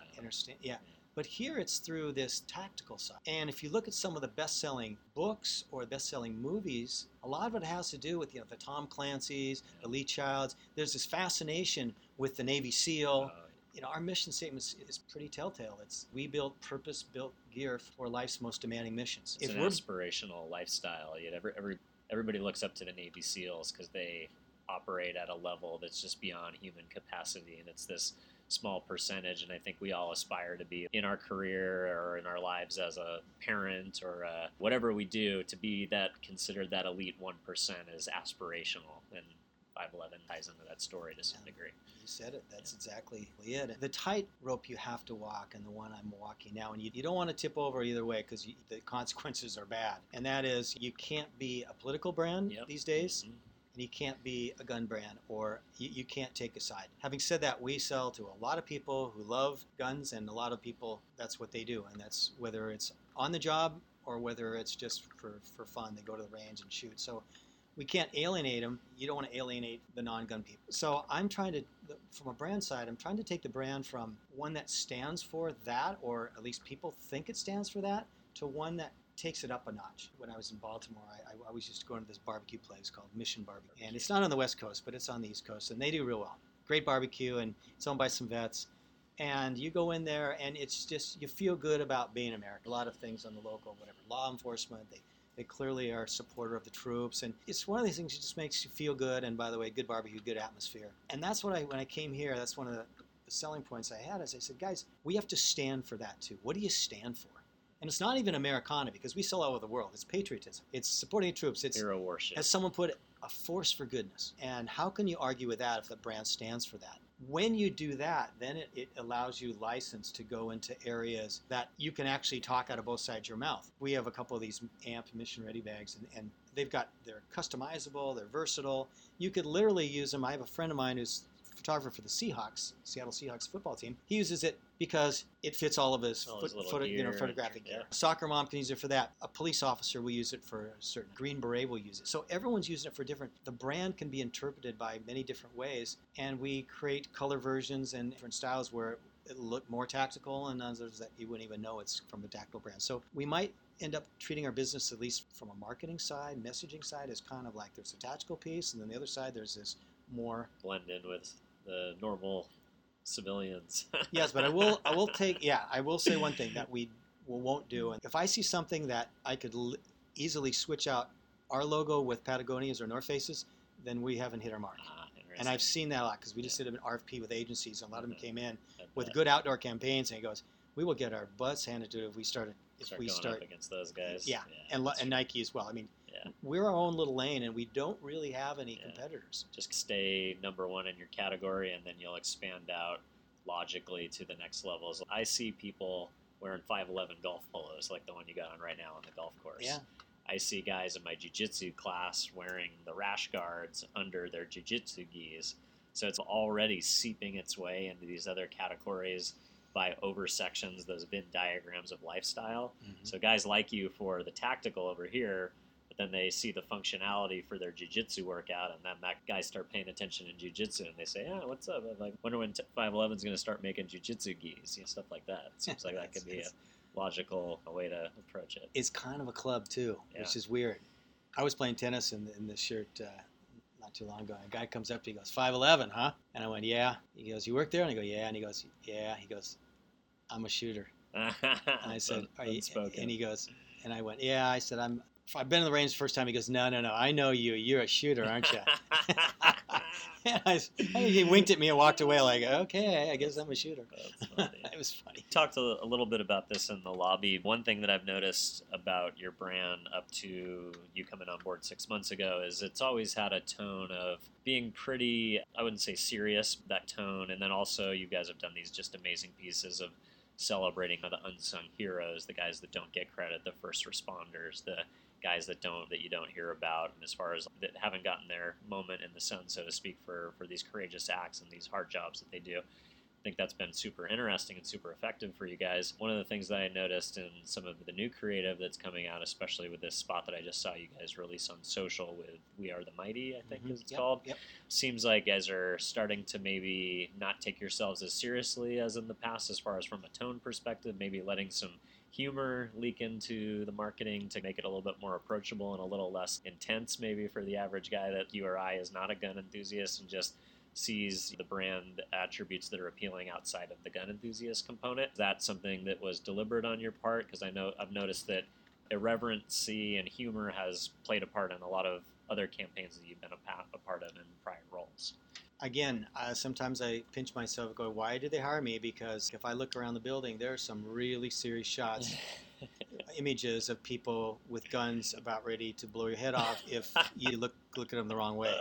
B: Yeah. But here it's through this tactical side. And if you look at some of the best-selling books or best-selling movies, a lot of it has to do with you know the Tom Clancy's, the Lee Childs. There's this fascination with the Navy SEAL.
A: Uh,
B: You know, our mission statement is, is pretty telltale. It's we build purpose-built gear for life's most demanding missions.
A: it's
B: if
A: an
B: we're
A: aspirational lifestyle. Yet every, every everybody looks up to the Navy SEAls because they operate at a level that's just beyond human capacity, and it's this small percentage. And I think we all aspire to be in our career or in our lives as a parent or uh, whatever we do to be that considered that elite one percent is aspirational, and 511 ties into that story to some
B: Yeah.
A: degree.
B: You said it. That's exactly it. The tightrope you have to walk, and the one I'm walking now, and you, you don't want to tip over either way because the consequences are bad. And that is, you can't be a political brand
A: Yep.
B: these days,
A: Mhm.
B: And you can't be a gun brand, or you, you can't take a side. Having said that, we sell to a lot of people who love guns, and a lot of people, that's what they do. And that's whether it's on the job or whether it's just for, for fun. They go to the range and shoot. So we can't alienate them. You don't want to alienate the non-gun people. So I'm trying to, from a brand side, I'm trying to take the brand from one that stands for that, or at least people think it stands for that, to one that takes it up a notch. When I was in Baltimore, I, I always used to go into this barbecue place called Mission Barbecue, and it's not on the West Coast, but it's on the East Coast, and they do real well. Great barbecue, and it's owned by some vets. And you go in there, and it's just you feel good about being American. A lot of things on the local, whatever, law enforcement. They they clearly are a supporter of the troops, and it's one of these things that just makes you feel good. And by the way, good barbecue, good atmosphere, and that's what I when I came here. That's one of the, the selling points I had. Is I said, guys, we have to stand for that too. What do you stand for? And it's not even Americana because we sell all over the world. It's patriotism. It's supporting troops. It's
A: Hero worship.
B: as someone put it, a force for goodness. And how can you argue with that if the brand stands for that? When you do that, then it, it allows you license to go into areas that you can actually talk out of both sides of your mouth. We have a couple of these AMP mission ready bags, and, and they've got they're customizable, they're versatile. You could literally use them. I have a friend of mine who's photographer for the Seahawks, Seattle Seahawks football team. He uses it because it fits all of his,
A: his
B: photo, you know,
A: gear.
B: photographic
A: Yeah.
B: gear. Soccer mom can use it for that. A police officer will use it for a certain. Green beret will use it. So everyone's using it for different. The brand can be interpreted by many different ways, and we create color versions and different styles where it look more tactical, and others that you wouldn't even know it's from a tactical brand. So we might end up treating our business, at least from a marketing side, messaging side, as kind of like there's a tactical piece, and then the other side there's this more
A: blend in with the normal civilians.
B: yes, but I will. I will take. Yeah, I will say one thing that we won't do. And if I see something that I could l- easily switch out our logo with Patagonia's or North Faces, then we haven't hit our mark.
A: Ah,
B: And I've seen that a lot because we just
A: Yeah.
B: did an RFP with agencies, and a lot of them came in with good outdoor campaigns, and he goes, "We will get our butts handed to if we started. If
A: start
B: we start,
A: against those guys.
B: yeah, and, and
A: true.
B: Nike as well. I mean,
A: Yeah.
B: we're our own little lane, and we don't really have any
A: Yeah.
B: competitors.
A: just stay number one in your category, and then you'll expand out logically to the next levels. I see people wearing 511 golf polos like the one you got on right now on the golf course.
B: Yeah.
A: I see guys in my jiu-jitsu class wearing the rash guards under their jiu-jitsu gis. So it's already seeping its way into these other categories by over sections, those Venn diagrams of lifestyle.
B: Mhm.
A: So guys like you for the tactical over here, but then they see the functionality for their jiu-jitsu workout, and then that guys start paying attention in jiu-jitsu, and they say, "Yeah, what's up?" I'm like, wonder when 511 is going to start making jiu-jitsu gis, you know, stuff like that. It seems like that could be a logical way to approach it.
B: it's kind of a club too, which
A: Yeah.
B: is weird. I was playing tennis in, in this shirt uh, not too long ago. And a guy comes up to me, he goes, 511, huh? And I went, yeah. He goes, you work there? And I go, yeah. And he goes, yeah. He goes, I'm a shooter. And I said, Are you, and he goes, and I went, yeah. I said, I'm. I've been in the range the first time. He goes, no, no, no. I know you. You're a shooter, aren't you? and I, he winked at me and walked away like, okay, I guess I'm a shooter. It was funny.
A: talked a, a little bit about this in the lobby. One thing that I've noticed about your brand up to you coming on board six months ago is it's always had a tone of being pretty, I wouldn't say serious, that tone. And then also, you guys have done these just amazing pieces of celebrating the unsung heroes, the guys that don't get credit, the first responders, the guys that don't that you don't hear about and as far as that haven't gotten their moment in the sun so to speak for for these courageous acts and these hard jobs that they do I think that's been super interesting and super effective for you guys. One of the things that I noticed in some of the new creative that's coming out, especially with this spot that I just saw you guys release on social with We Are the Mighty, I think
B: Mhm.
A: is it's
B: Yep,
A: called.
B: Yep.
A: Seems like guys are starting to maybe not take yourselves as seriously as in the past, as far as from a tone perspective, maybe letting some humor leak into the marketing to make it a little bit more approachable and a little less intense, maybe for the average guy that you or I is not a gun enthusiast and just sees the brand attributes that are appealing outside of the gun enthusiast component. Is that something that was deliberate on your part? Because I know I've noticed that irreverency and humor has played a part in a lot of other campaigns that you've been a part of in prior roles.
B: Again, uh, sometimes I pinch myself and go, why did they hire me? Because if I look around the building, there are some really serious shots, images of people with guns about ready to blow your head off if you look look at them the wrong way,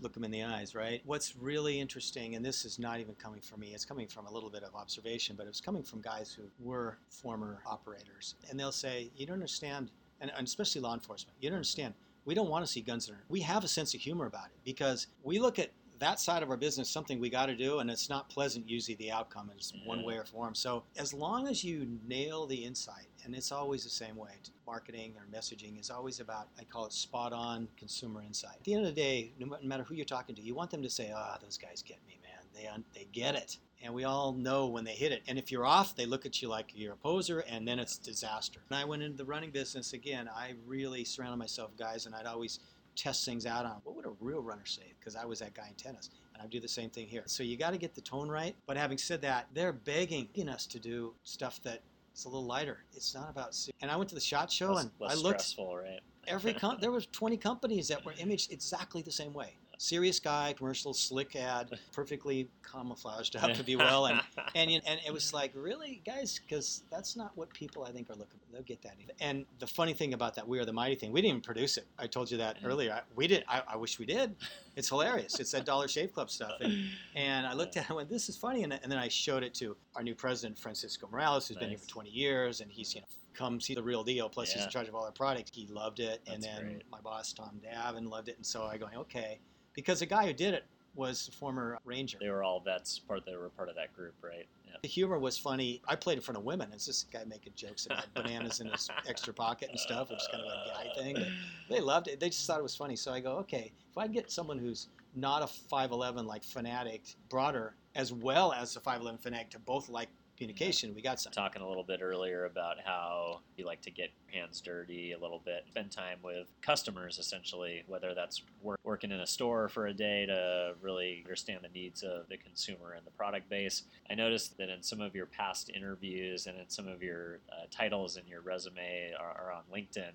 B: look them in the eyes, right? What's really interesting, and this is not even coming from me, it's coming from a little bit of observation, but it's coming from guys who were former operators, and they'll say, you don't understand, and, and especially law enforcement, you don't understand. We don't want to see guns in our. We have a sense of humor about it because we look at that side of our business something we got to do, and it's not pleasant usually the outcome is one way or form. So as long as you nail the insight, and it's always the same way, marketing or messaging is always about I call it spot on consumer insight. At the end of the day, no matter who you're talking to, you want them to say, "Ah, those guys get me, man. They un- they get it." And we all know when they hit it. And if you're off, they look at you like you're a poser, and then it's disaster. When I went into the running business again, I really surrounded myself guys, and I'd always test things out on what would a real runner say because I was that guy in tennis and I do the same thing here. So you got to get the tone right. But having said that, they're begging us to do stuff that it's a little lighter. It's not about. And I went to the shot show
A: less,
B: and
A: less
B: I looked.
A: stressful, right?
B: Every com- there was 20 companies that were imaged exactly the same way. Serious guy, commercial, slick ad, perfectly camouflaged up, if you will, and and you- and it was like really guys? Because that's not what people i think are looking for. they'll get that and the funny thing about that we are the mighty thing we didn't even produce it. I told you that earlier. I, we did I, I wish we did. It's hilarious. It's that dollar shave club stuff. And, and i looked at it and went this is funny. And, and then i showed it to our new president francisco morales who's been here for 20 years and he's you know come see the real deal. Plus he's in charge of all our products he loved it. And then
A: great.
B: my boss tom davin loved it. And so i go okay because the guy who did it was a former ranger
A: they were all vets. Part they were part of that group, right? Yeah.
B: the humor was funny. I played in front of women. It's just a guy making jokes about bananas in his extra pocket and stuff, which is kind of a guy thing. But they loved it. They just thought it was funny. So I go, okay, if I get someone who's not a 511 like fanatic, broader, as well as a 511 fanatic to both like communication, we got something.
A: talking a little bit earlier about how you like to get hands dirty a little bit, spend time with customers essentially, whether that's work, working in a store for a day to really understand the needs of the consumer and the product base. I noticed that in some of your past interviews and in some of your uh, titles in your resume are, on LinkedIn,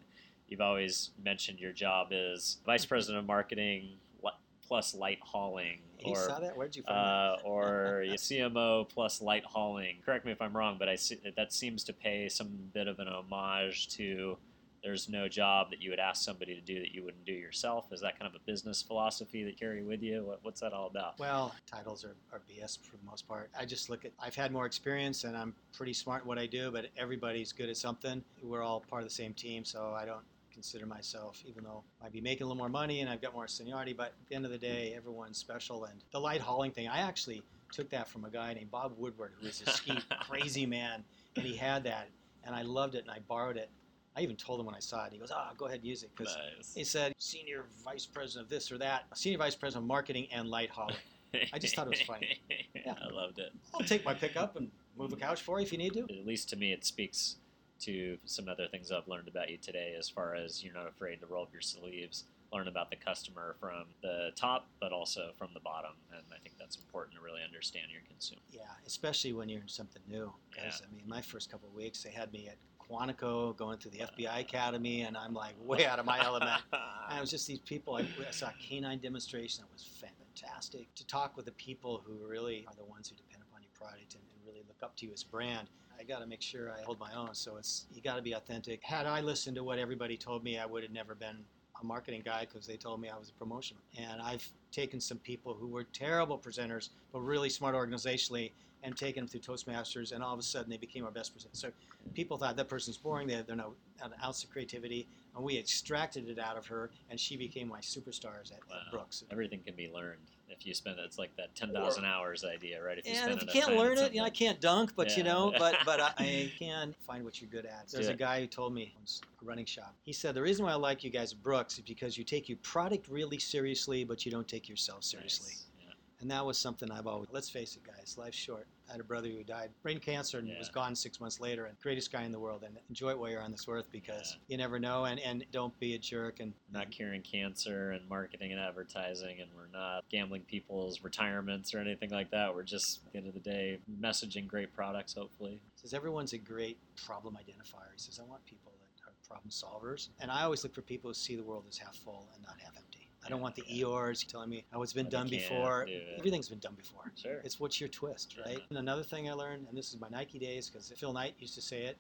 A: you've always mentioned your job is vice president of marketing plus light hauling
B: You
A: or
B: saw that? Where'd you find
A: uh, or CMO plus light hauling. Correct me if I'm wrong, but I see, that seems to pay some bit of an homage to there's no job that you would ask somebody to do that you wouldn't do yourself. Is that kind of a business philosophy that you carry with you? What, what's that all about?
B: Well, titles are, are BS for the most part. I just look at, I've had more experience and I'm pretty smart at what I do, but everybody's good at something. We're all part of the same team, so I don't consider myself, even though I might be making a little more money and I've got more seniority, but at the end of the day, everyone's special. And the light hauling thing, I actually took that from a guy named Bob Woodward, who is a ski crazy man, and he had that, and I loved it, and I borrowed it. I even told him when I saw it. He goes, "Ah, oh, go ahead and use it." Because
A: Nice.
B: he said, "Senior vice president of this or that, senior vice president of marketing and light hauling." I just thought it was funny. Yeah.
A: I loved it.
B: I'll take my pickup and move a couch for you if you need to.
A: At least to me, it speaks to some other things I've learned about you today, as far as you're not afraid to roll up your sleeves, learn about the customer from the top, but also from the bottom. And I think that's important to really understand your consumer.
B: Yeah, especially when you're in something new. Because I mean, my first couple of weeks, they had me at Quantico going through the uh. FBI Academy, and I'm like way out of my element. And it was just these people. I, I saw a canine demonstration that was fantastic. To talk with the people who really are the ones who depend upon your product and, and really look up to you as a brand. I got to make sure I hold my own. So it's you got to be authentic. Had I listened to what everybody told me, I would have never been a marketing guy because they told me I was a promotion. And I've taken some people who were terrible presenters but really smart organizationally and taken them through Toastmasters, and all of a sudden they became our best presenters. So people thought that person's boring. They they're no an ounce of creativity, and we extracted it out of her, and she became my superstars at,
A: Wow.
B: at Brooks.
A: Everything can be learned if you spend. It's like that 10,000 hours idea, right? If you
B: and
A: spend
B: if you can't learn it, you know, I can't dunk, but you know, but but I, I can find what you're good at. There's a guy who told me a running shop. He said the reason why I like you guys at Brooks is because you take your product really seriously, but you don't take yourself seriously.
A: Nice.
B: And that was something I've always. Let's face it, guys. Life's short. I had a brother who died brain cancer and
A: Yeah.
B: was gone six months later. And greatest guy in the world. And enjoy it while you're on this earth because
A: Yeah.
B: you never know. And and don't be a jerk. And
A: not curing cancer and marketing and advertising, and we're not gambling people's retirements or anything like that. We're just, at the end of the day, messaging great products, hopefully.
B: says everyone's a great problem identifier. He says I want people that are problem solvers, and I always look for people who see the world as half full and not half empty. I don't want the. Eeyores telling me, "Oh, it's been done before."
A: do.
B: Everything's been done before.
A: Sure.
B: It's what's your twist, right?
A: Yeah.
B: And another thing I learned, and this is my Nike days, because Phil Knight used to say it.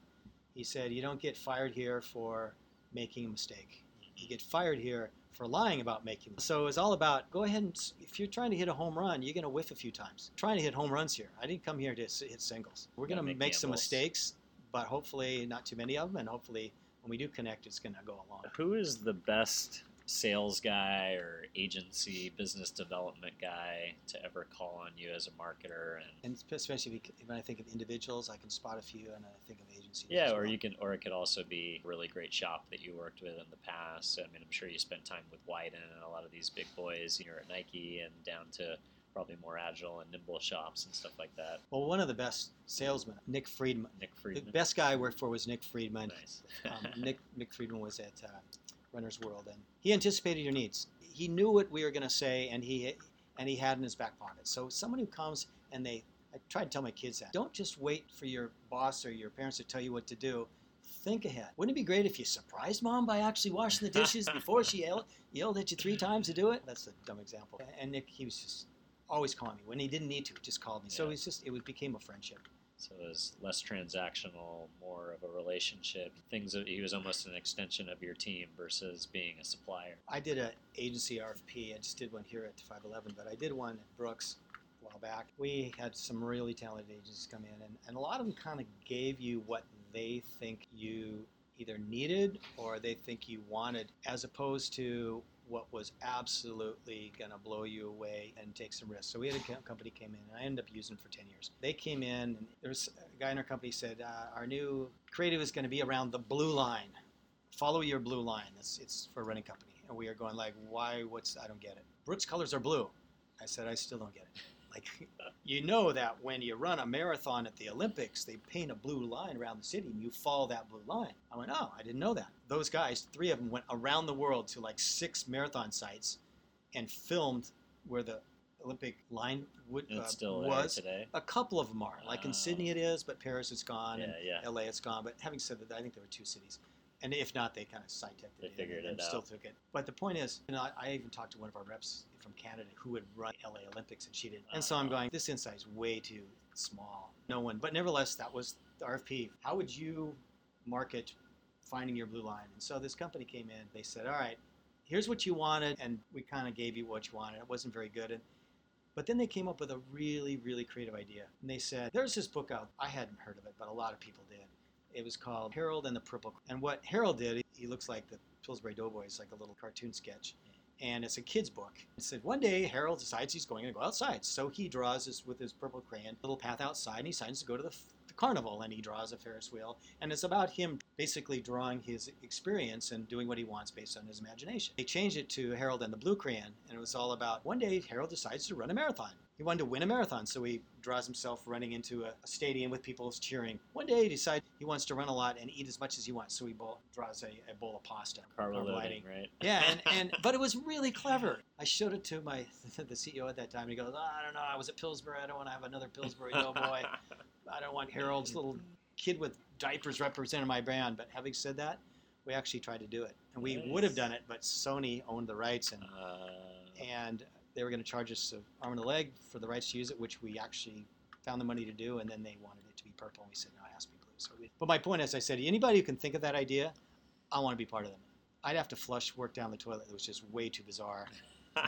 B: He said, "You don't get fired here for making a mistake. You get fired here for lying about making." Them. So it's all about go ahead and if you're trying to hit a home run, you're going to whiff a few times. trying to hit home runs here. I didn't come here to hit singles. We're going to
A: make
B: make some mistakes, but hopefully not too many of them, and hopefully when we do connect, it's going to go along.
A: Who is the best sales guy or agency business development guy to ever call on you as a marketer and
B: And especially if when I think of individuals, I can spot a few, and I think of agencies.
A: yeah or
B: well.
A: you can or it could also be a really great shop that you worked with in the past i mean i'm sure you spent time with Wieden and a lot of these big boys you're at nike and down to probably more agile and nimble shops and stuff like that
B: Well, one of the best salesmen, Nick Friedman.
A: nick Friedman.
B: The best guy I worked for was Nick Friedman.
A: nice
B: Um, Nick Nick Friedman was at uh, Runner's World, and he anticipated your needs. He knew what we were going to say, and he and he had in his back pocket. So someone who comes and they, I try to tell my kids that don't just wait for your boss or your parents to tell you what to do. Think ahead. Wouldn't it be great if you surprised mom by actually washing the dishes before she yelled, yelled at you three times to do it? That's a dumb example. And Nick, he was just always calling me when he didn't need to. Just called me. So
A: Yeah.
B: it's just it became a friendship.
A: So it was less transactional more of a relationship things that he was almost an extension of your team versus being a supplier
B: I did an agency RFP. I just did one here at 511, but I did one at Brooks a while back. We had some really talented agencies come in, and, and a lot of them kind of gave you what they think you either needed or they think you wanted, as opposed to what was absolutely going to blow you away and take some risks. So we had a company came in, and I ended up using them for 10 years. They came in, and there was a guy in our company said, uh, our new creative is going to be around the blue line follow your blue line. It's, it's for a running company. And we are going like, why, what's, I don't get it. Brooks colors are blue. I said, I still don't get it. Like, you know that when you run a marathon at the Olympics, they paint a blue line around the city and you follow that blue line. I went, oh, I didn't know that. Those guys, three of them went around the world to like six marathon sites and filmed where the Olympic line would, uh, was.
A: today
B: A couple of them are. Like in
A: Oh.
B: Sydney it is, but Paris it's gone.
A: yeah
B: and
A: yeah
B: LA, it's gone. But having said that, I think there were two cities, and if not, they kind of side teched
A: They
B: it
A: figured
B: and,
A: it
B: still
A: out.
B: took it. But the point is, you know, I, I even talked to one of our reps from Canada who had run LA Olympics, and she didn't. And so I'm
A: Ah.
B: going, this insight is way too small. No one. But nevertheless, that was the RFP. How would you market finding your blue line. And so this company came in. They said, "All right, here's what you wanted, and we kind of gave you what you wanted. It wasn't very good." And, but then they came up with a really, really creative idea. And they said, "There's this book out. I hadn't heard of it, but a lot of people did. It was called Harold and the Purple." And what Harold did, he looks like the Pillsbury Doughboys, like a little cartoon sketch. And it's a kid's book. It said one day Harold decides he's going to go outside, so he draws this with his purple crayon a little path outside, and he decides to go to the, the carnival, and he draws a Ferris wheel, and it's about him basically drawing his experience and doing what he wants based on his imagination. They changed it to Harold and the Blue Crayon, and it was all about one day Harold decides to run a marathon. He wanted to win a marathon, so he draws himself running into a, a stadium with people cheering. One day he decides he wants to run a lot and eat as much as he wants, so he bowl, draws a, a bowl of pasta. Carb
A: loading,
B: lighting.
A: right?
B: Yeah, and, and but it was really clever. I showed it to my the CEO at that time, and he goes, oh, "I don't know. I was at Pillsbury. I don't want to have another Pillsbury Doughboy. I don't want Harold's little kid with diapers representing my brand." But having said that, we actually tried to do it, and we would have done it, but Sony owned the rights, and
A: Uh,
B: and they were going to charge us an arm and a leg for the rights to use it, which we actually found the money to do, and then they wanted it to be purple, and we said no, it has to be blue. So, we, but my point is, I said anybody who can think of that idea, I want to be part of them. I'd have to flush work down the toilet. It was just way too bizarre.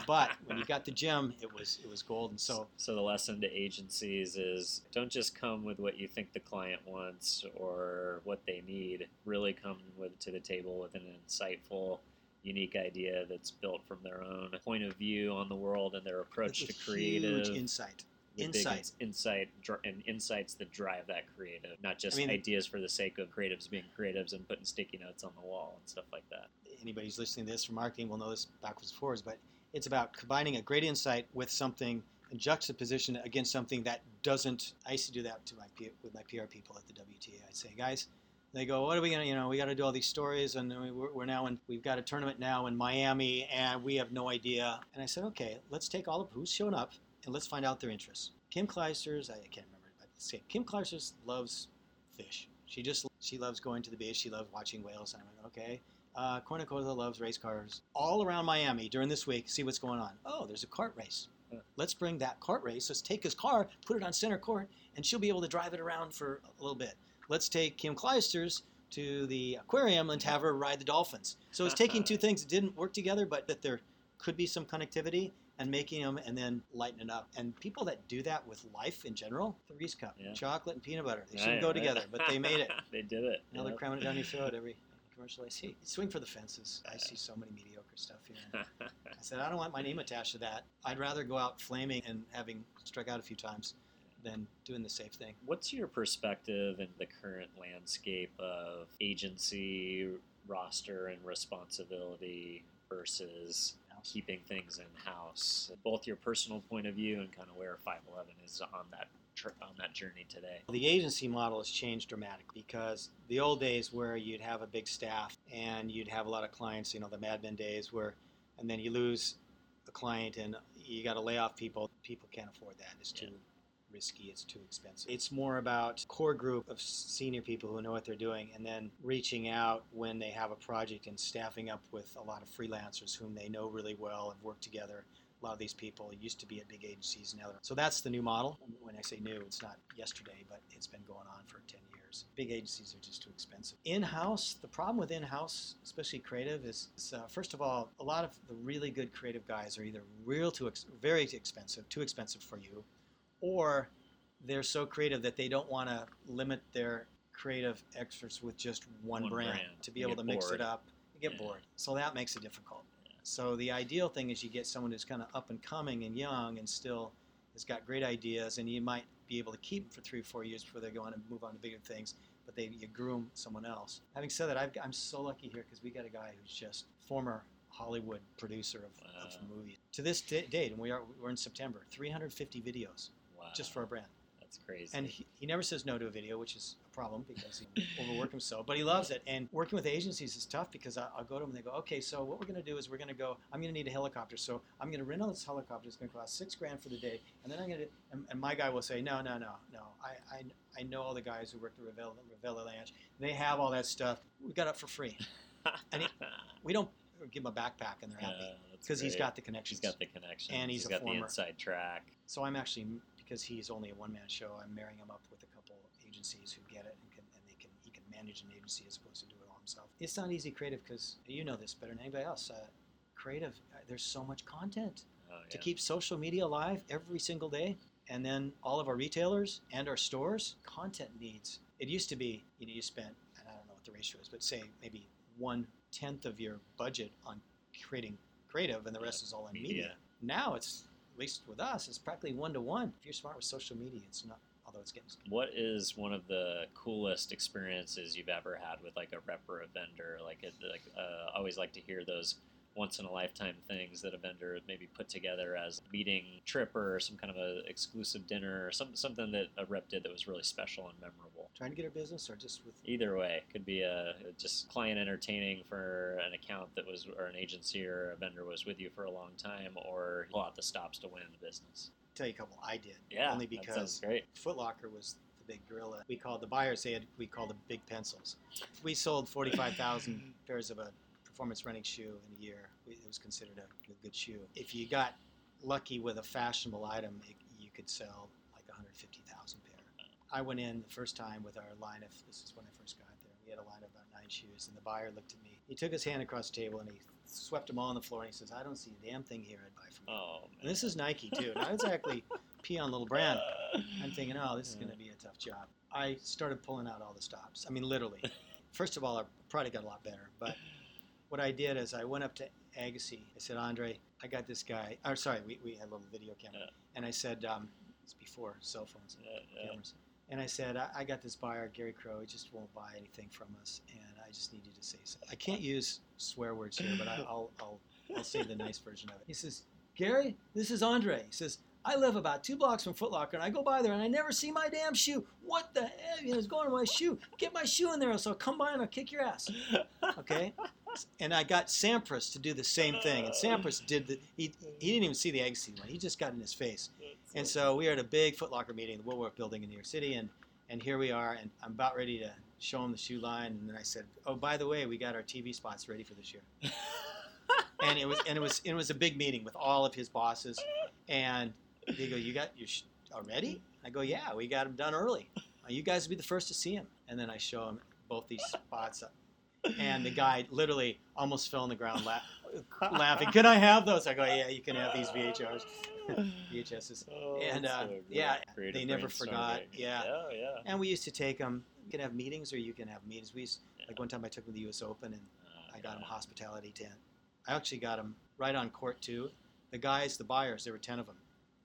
B: But when you got the gem, it was it was gold. And so
A: so the lesson to agencies is don't just come with what you think the client wants or what they need. Really come with to the table with an insightful, unique idea that's built from their own point of view on the world and their approach to creative.
B: insight. insight.
A: insight, and insights that drive that creative, not just
B: I mean-
A: ideas for the sake of creatives being creatives and putting sticky notes on the wall and stuff like that.
B: Anybody who's listening to this from marketing will know this backwards and forwards, but it's about combining a great insight with something and juxtaposition against something that doesn't. I used to do that to my with my PR people at the WTA. I'd say, guys, they go, what are we gonna, you know, we got to do all these stories, and we- we're, we're now in, we've got a tournament now in Miami, and we have no idea. And I said, okay, let's take all of who's shown up, and let's find out their interests. Kim Clijsters, I can't remember, but Kim Clijsters loves fish. She just she loves going to the beach. She loves watching whales. And I went, okay. Uh, loves race cars. All around Miami during this week, see what's going on. Oh, there's a cart race. Let's bring that cart race. Let's take his car, put it on center court, and she'll be able to drive it around for a little bit. Let's take Kim Clijsters to the aquarium and have her ride the dolphins. So it's taking two things that didn't work together, but that there could be some connectivity and making them and then lighten it up. And people that do that with life in general, the Reese Cup,
A: Yeah.
B: chocolate and peanut butter, they shouldn't go
A: right.
B: together, but they made it.
A: they did it.
B: Now they're
A: Yep.
B: cramming it down your throat every commercial I see. Swing for the fences. I see so many mediocre stuff here. I said, I don't want my name attached to that. I'd rather go out flaming and having struck out a few times than doing the safe thing.
A: What's your perspective in the current landscape of agency roster and responsibility versus keeping things in house? Both your personal point of view and kind of where 511 is on that on that journey today.
B: The agency model has changed dramatically because the old days where you'd have a big staff and you'd have a lot of clients, you know, the Mad Men days where, and then you lose a client and you got to lay off people. People can't afford that. It's too
A: Yeah.
B: Risky. It's too expensive. It's more about core group of senior people who know what they're doing and then reaching out when they have a project and staffing up with a lot of freelancers whom they know really well and work together a lot of these people used to be at big agencies now so that's the new model when i say new it's not yesterday but it's been going on for 10 years big agencies are just too expensive in-house the problem with in-house especially creative is, is, uh, first of all a lot of the really good creative guys are either real too ex- very expensive too expensive for you or they're so creative that they don't want to limit their creative experts with just one,
A: One
B: brand,
A: brand.
B: to be
A: You
B: able to mix
A: bored.
B: it up you get
A: Yeah.
B: bored so that makes it difficult
A: Yeah.
B: so the ideal thing is you get someone who's kind of up and coming and young and still has got great ideas, and you might be able to keep them for three or four years before they go on and move on to bigger things. But they you groom someone else. Having said that, I've, I'm so lucky here because we got a guy who's just former Hollywood producer of, of movies. To this da- date, and we are we're in September, 350 videos
A: Wow,
B: just for a brand.
A: that's crazy.
B: And he, he never says no to a video, which is a problem because he overworked himself. But he loves it. And working with agencies is tough because I, I'll go to them and they go, okay, so what we're going to do is we're going to go, I'm going to need a helicopter. So I'm going to rent out this helicopter. It's going to cost six grand for the day. And then I'm going to, and, and my guy will say, no, no, no, no. I, I, I know all the guys who work at Revella, Revella Ranch. They have all that stuff. We got it for free. and he- We don't give them a backpack and they're happy because he's
A: great.
B: got the connections.
A: He's got the connection.
B: And he's a
A: got the
B: former-
A: inside track.
B: So I'm actually because he's only a one-man show. I'm marrying him up with a couple agencies who get it and can and they can he can manage an agency as opposed to do it all himself. It's not easy creative because you know this better than anybody else. Uh, creative, uh, there's so much content
A: Oh,
B: to keep social media alive every single day. And then all of our retailers and our stores, content needs. It used to be, you know, you spent, and I don't know what the ratio is, but say maybe one tenth of your budget on creating creative, and the rest is all in media.
A: media.
B: Now it's, least with us, it's practically one to one. If you're smart with social media, it's not, although it's getting.
A: What is one of the coolest experiences you've ever had with like a rep or a vendor? Like, like uh, I always like to hear those once in a lifetime things that a vendor maybe put together as a meeting trip or some kind of a exclusive dinner or some, something that a rep did that was really special and memorable.
B: Trying to get a business or just with.
A: Either way, could be a just client entertaining for an account that was or an agency or a vendor was with you for a long time, or pull out the stops to win the business.
B: Tell you a couple I did.
A: Yeah,
B: Only because
A: great.
B: Foot Locker was the big gorilla. We called the buyers. They had we called them big pencils. We sold forty-five thousand pairs of a performance running shoe in a year. It was considered a, a good shoe. If you got lucky with a fashionable item, it, you could sell like one hundred fifty thousand pair. I went in the first time with our line of. This is when I first got there. We had a line of about nine shoes, and the buyer looked at me. He took his hand across the table and he swept them all on the floor, and he says, "I don't see a damn thing here I'd buy from you."
A: Oh, man.
B: And this is Nike too. Not exactly pee on little brand. I'm thinking, oh, this is going to be a tough job. I started pulling out all the stops. I mean, literally. First of all, our product got a lot better. But what I did is I went up to Agassi. I said, Andre, I got this guy. Or sorry, we, we had a little video camera.
A: Yeah.
B: And I said, um, it's before cell phones and
A: Yeah, yeah.
B: cameras. And I said, I, I got this buyer, Gary Crow. He just won't buy anything from us, and I just need you to say something. I can't use swear words here, but I, I'll, I'll, I'll say the nice version of it. He says, Gary, this is Andre. He says, I live about two blocks from Foot Locker, and I go by there, and I never see my damn shoe. What the hell? is going to my shoe. Get my shoe in there, so I'll come by and I'll kick your ass. Okay? And I got Sampras to do the same thing, and oh. Sampras did the. He, he didn't even see the Agassi one. He just got in his face. And so we are at a big Foot Locker meeting, the Woolworth building in New York City, and, and here we are, and I'm about ready to show him the shoe line, and then I said, "Oh, by the way, we got our TV spots ready for this year." and it was and it was it was a big meeting with all of his bosses, and they go, "You got your sh- already?" I go, "Yeah, we got them done early. You guys will be the first to see them." And then I show him both these spots, and the guy literally almost fell on the ground la- laughing. Can I have those? I go, "Yeah, you can have these VHRs, VHSs."
A: Oh,
B: And, uh, yeah, they never forgot. Yeah.
A: yeah, yeah.
B: And we used to take them. You can have meetings, or you can have meetings. We used,
A: Yeah.
B: like one time I took them to the U.S. Open, and
A: Uh,
B: I got them a hospitality tent. I actually got them right on court too. The guys, the buyers, there were ten of them,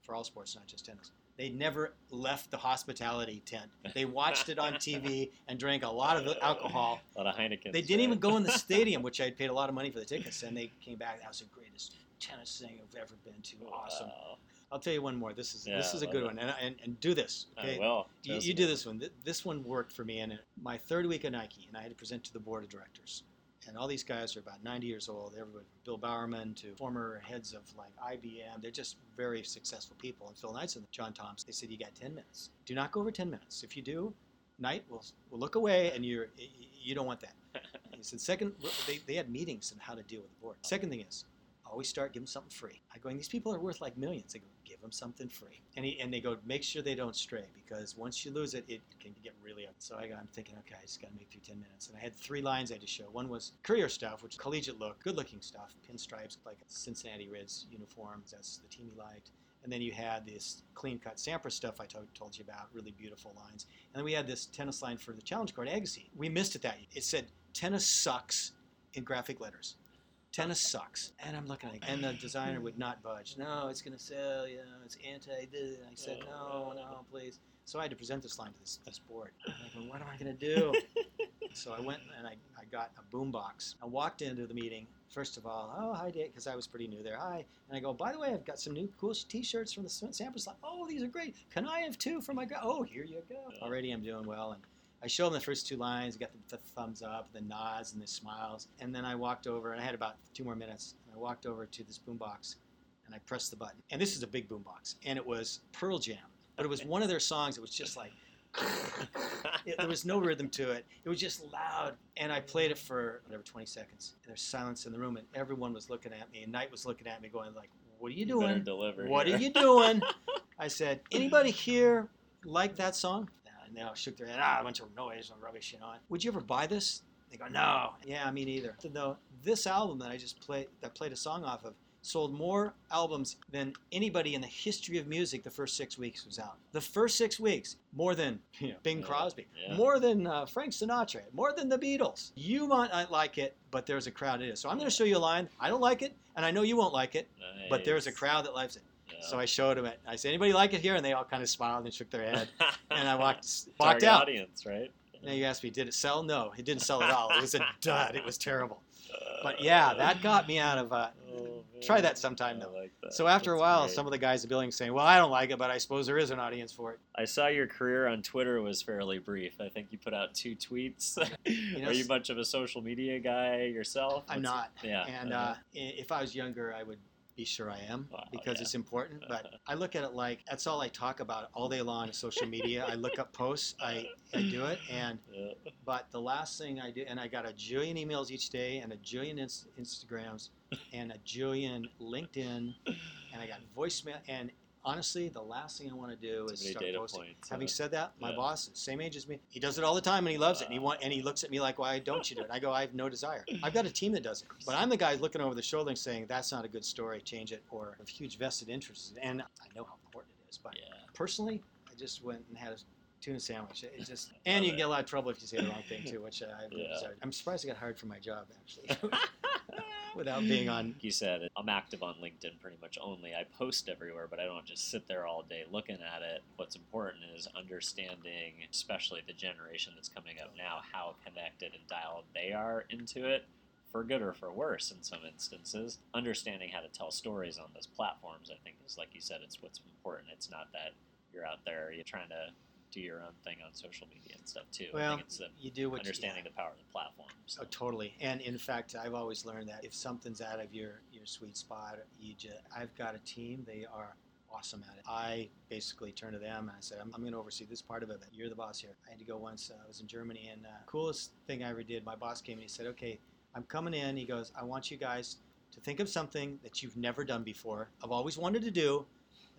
B: for all sports, not just tennis. They never left the hospitality tent. They watched it on TV and drank a lot of alcohol.
A: A lot of Heineken.
B: They didn't even go in the stadium, which I had paid a lot of money for the tickets, and they came back. That was the greatest tennis thing I've ever been to. Awesome.
A: Wow.
B: I'll tell you one more. This is
A: Yeah,
B: this is a good
A: love
B: one, and, and and do this.
A: I will.
B: you, you do this one. This one worked for me in my third week at Nike, and I had to present to the board of directors. And all these guys are about 90 years old. Everybody, from Bill Bowerman to former heads of like IBM. They're just very successful people. And Phil Knight's and John Thompson. They said you got 10 minutes. Do not go over 10 minutes. If you do, Knight will will look away, and you're you don't want that. He said second. They, they had meetings on how to deal with the board. Second thing is always start give them something free. I going, these people are worth like millions. They go, give them something free. And he, and they go, make sure they don't stray because once you lose it, it can get really up. So I got, I'm thinking, okay, I just got to make through 10 minutes. And I had three lines I had to show. One was career stuff, which is collegiate look, good looking stuff, pinstripes, like Cincinnati Reds uniforms. That's the team he liked. And then you had this clean cut Sampras stuff I told, you about, really beautiful lines. And then we had this tennis line for the Challenge Court, Agassi. We missed it that year. It said, tennis sucks in graphic letters. Tennis sucks. And I'm looking at it, and the designer would not budge. No, it's going to sell, you know, it's anti this. I said, no, no, please. So I had to present this line to this, this board. And I go, what am I going to do? so I went and I, I got a boombox. I walked into the meeting. First of all, oh, hi, Dave, because I was pretty new there. Hi. And I go, by the way, I've got some new cool t shirts from the sample line. Oh, these are great. Can I have two for my guy? Oh, here you go. Already I'm doing well. And I showed them the first two lines, got the, the thumbs up, the nods, and the smiles. And then I walked over, and I had about two more minutes. And I walked over to this boombox, and I pressed the button. And this is a big boombox, and it was Pearl Jam. But it was one of their songs. It was just like, it, there was no rhythm to it. It was just loud. And I played it for whatever 20 seconds. And there's silence in the room, and everyone was looking at me. And Knight was looking at me, going like, "What are you
A: You
B: doing?
A: deliver
B: What
A: here.
B: are you doing?" I said, "Anybody here like that song?" And they all shook their head. Ah, a bunch of noise and rubbish, you know. Would you ever buy this? They go, no, yeah, me neither. No, this album that I just played, that played a song off of, sold more albums than anybody in the history of music the first six weeks was out. The first six weeks, more than know, Bing
A: Yeah,
B: Crosby,
A: yeah.
B: more than uh, Frank Sinatra, more than the Beatles. You might not like it, but there's a crowd it is. So I'm going to show you a line. I don't like it, and I know you won't like it, but there's a crowd that likes it.
A: Yeah.
B: So I showed them it. I said, anybody like it here? And they all kind of smiled and shook their head. and I walked walked out.
A: audience, right?
B: Now you asked me, did it sell? No, it didn't sell at all. It was a dud. It was terrible. But yeah, that got me out of. Uh,
A: Oh,
B: try that sometime, though.
A: like that.
B: so after a while,
A: great.
B: some of the guys in the building saying, "Well, I don't like it, but I suppose there is an audience for it."
A: I saw your career on Twitter was fairly brief. I think you put out two tweets.
B: know,
A: Are you much of a social media guy yourself?
B: I'm
A: What's-
B: not.
A: Yeah.
B: And
A: uh-huh.
B: uh, if I was younger, I would be sure I am
A: Wow,
B: because
A: yeah.
B: it's important. But I look at it like that's all I talk about all day long on social media. I look up posts, I, I do it, and
A: Yeah.
B: But the last thing I do, and I got a jillion emails each day, and a jillion ins- Instagrams, and a jillion LinkedIn, and I got voicemail. And honestly, the last thing I want to do is
A: many
B: start
A: data
B: posting.
A: points.
B: Having
A: huh?
B: said that, my
A: Yeah.
B: boss, same age as me, he does it all the time, and he loves it. And he want, and he looks at me like, "Why don't you do it?" I go, "I have no desire. I've got a team that does it, but I'm the guy looking over the shoulder and saying, "That's not a good story. Change it," or have huge vested interests. And I know how important it is, but
A: Yeah.
B: personally, I just went and had a tuna sandwich. It just and you can get a lot of trouble if you say the wrong thing too, which I have no
A: Yeah.
B: desire. I'm surprised I got hired for my job actually, without being on.
A: You said, I'm active on LinkedIn pretty much only. I post everywhere, but I don't just sit there all day looking at it. What's important is understanding, especially the generation that's coming up now, how connected and dialed they are into it, for good or for worse in some instances. Understanding how to tell stories on those platforms, I think, is like you said, it's what's important. It's not that you're out there, you're trying to do your own thing on social media and stuff too. I
B: Well,
A: think it's the
B: You do what
A: understanding
B: you.
A: the power of the platform. so.
B: Oh, totally. And in fact, I've always learned that if something's out of your your sweet spot, you just, I've got a team. They are awesome at it. I basically turn to them and I said, I'm, I'm going to oversee this part of it. You're the boss here. I had to go once. Uh, I was in Germany, and uh, coolest thing I ever did. My boss came and he said, "Okay, I'm coming in." He goes, "I want you guys to think of something that you've never done before. I've always wanted to do,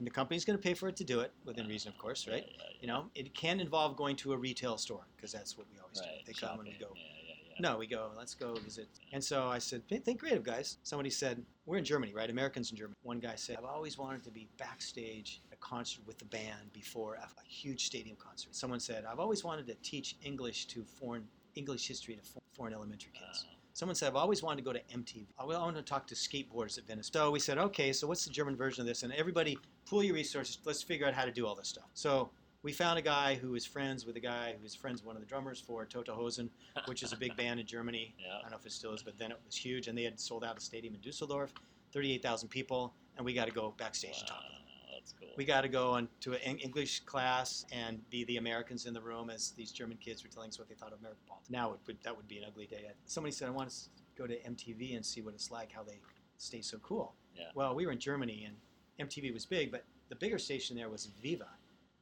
B: and the company's going to pay for it to do it within reason, of course, right?
A: Yeah, yeah,
B: You know, it can involve going to a retail store because that's what we always
A: Right,
B: do. They come and we go.
A: Yeah, yeah, yeah.
B: No, we go, let's go visit. And so I said, "Think- creative, guys. Somebody said, we're in Germany, right? Americans in Germany. One guy said, I've always wanted to be backstage at a concert with the band before a, a huge stadium concert. Someone said, I've always wanted to teach English to foreign, English history to foreign elementary kids.
A: Uh,
B: Someone said, I've always wanted to go to MTV. I want to talk to skateboarders at Venice. So we said, okay, so what's the German version of this? And everybody, pool your resources. Let's figure out how to do all this stuff. So we found a guy who was friends with a guy who was friends with one of the drummers for Toten Hosen, which is a big band in Germany. I don't know if it still is, but then it was huge. And they had sold out a stadium in Dusseldorf, 38,000 people. And we got to go backstage and talk to them.
A: That's cool.
B: We got to go on to an English class and be the Americans in the room as these German kids were telling us what they thought of American politics. Now it would, that would be an ugly day. Somebody said, I want to go to MTV and see what it's like, how they stay so cool.
A: Yeah.
B: Well, we were in Germany and MTV was big, but the bigger station there was Viva.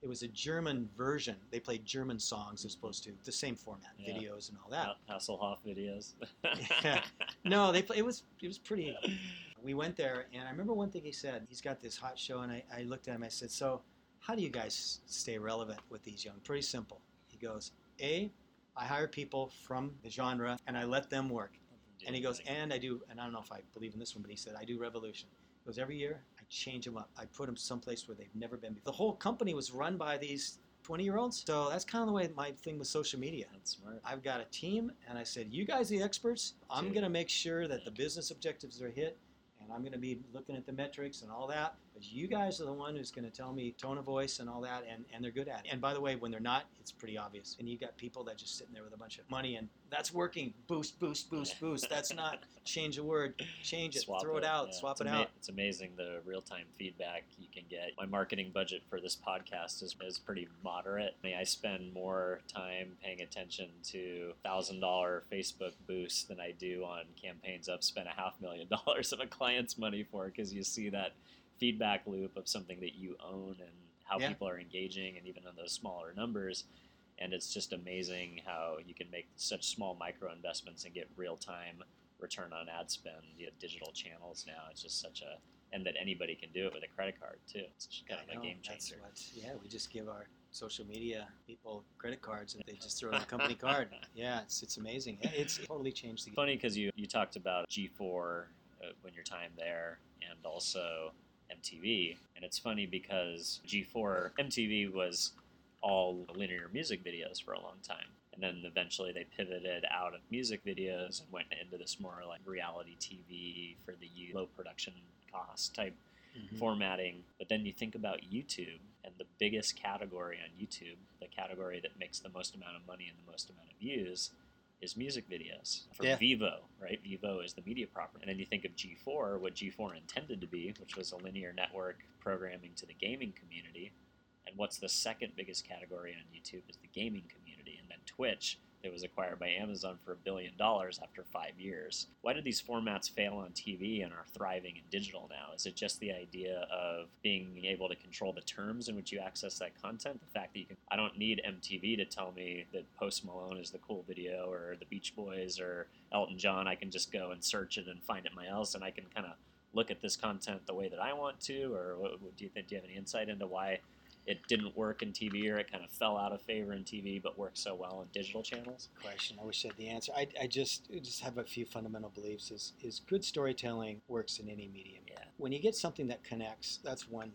B: It was a German version. They played German songs as opposed to the same format,
A: Yeah.
B: videos and all that.
A: Hasselhoff videos.
B: Yeah. No, they play, it was it was pretty. We went there, and I remember one thing he said. He's got this hot show, and I, I looked at him. I said, "So, how do you guys stay relevant with these young?" Pretty simple. He goes, "A, I hire people from the genre, and I let them work." And he goes, "And I do, and I don't know if I believe in this one, but he said I do revolution." He goes, "Every year, I change them up. I put them someplace where they've never been before." The whole company was run by these 20-year-olds. So that's kind of the way my thing with social media.
A: That's smart.
B: I've got a team, and I said, "You guys, are the experts. I'm going to make sure that the business objectives are hit, and I'm going to be looking at the metrics and all that. But you guys are the one who's going to tell me tone of voice and all that, and, and they're good at it. And by the way, when they're not, it's pretty obvious. And you've got people that just sitting there with a bunch of money, and that's working. Boost, boost, boost, boost. That's not change a word, change it,
A: Swap
B: throw it, out,
A: yeah.
B: swap
A: it's
B: it
A: ama-
B: out.
A: It's amazing the real time feedback you can get. My marketing budget for this podcast is, is pretty moderate. I mean, I spend more time paying attention to thousand dollar Facebook boosts than I do on campaigns I've spent a half million dollars of a client's money for because you see that feedback loop of something that you own and how
B: Yeah.
A: people are engaging and even on those smaller numbers and it's just amazing how you can make such small micro investments and get real time return on ad spend. You have digital channels now. It's just such a and that anybody can do it with a credit card too. It's just kind
B: I
A: of a
B: know,
A: game
B: that's
A: changer.
B: what- yeah, we just give our social media people credit cards and they just throw in a company card. Yeah, it's it's amazing. It's totally changed the game.
A: Funny because you, you talked about G4 uh, when your time there and also MTV. And it's funny because G4, MTV was all linear music videos for a long time. And then eventually they pivoted out of music videos and went into this more like reality TV for the low production cost type
B: Mhm.
A: formatting. But then you think about YouTube and the biggest category on YouTube, the category that makes the most amount of money and the most amount of views, is music videos for
B: Yeah.
A: Vevo, right? Vevo is the media property. And then you think of G4, what G4 intended to be, which was a linear network programming to the gaming community. And what's the second biggest category on YouTube is the gaming community. And then Twitch, that was acquired by Amazon for a billion dollars after five years. Why did these formats fail on TV and are thriving in digital now? Is it just the idea of being able to control the terms in which you access that content? The fact that you can, I don't need MTV to tell me that Post Malone is the cool video or the Beach Boys or Elton John. I can just go and search it and find it my else, and I can kind of look at this content the way that I want to. Or what do you think? Do you have any insight into why? It didn't work in TV, or it kind of fell out of favor in TV, but worked so well in digital channels.
B: question. I wish I had the answer. I, I just I just have a few fundamental beliefs. Is is good storytelling works in any medium.
A: Yeah.
B: When you get something that connects, that's one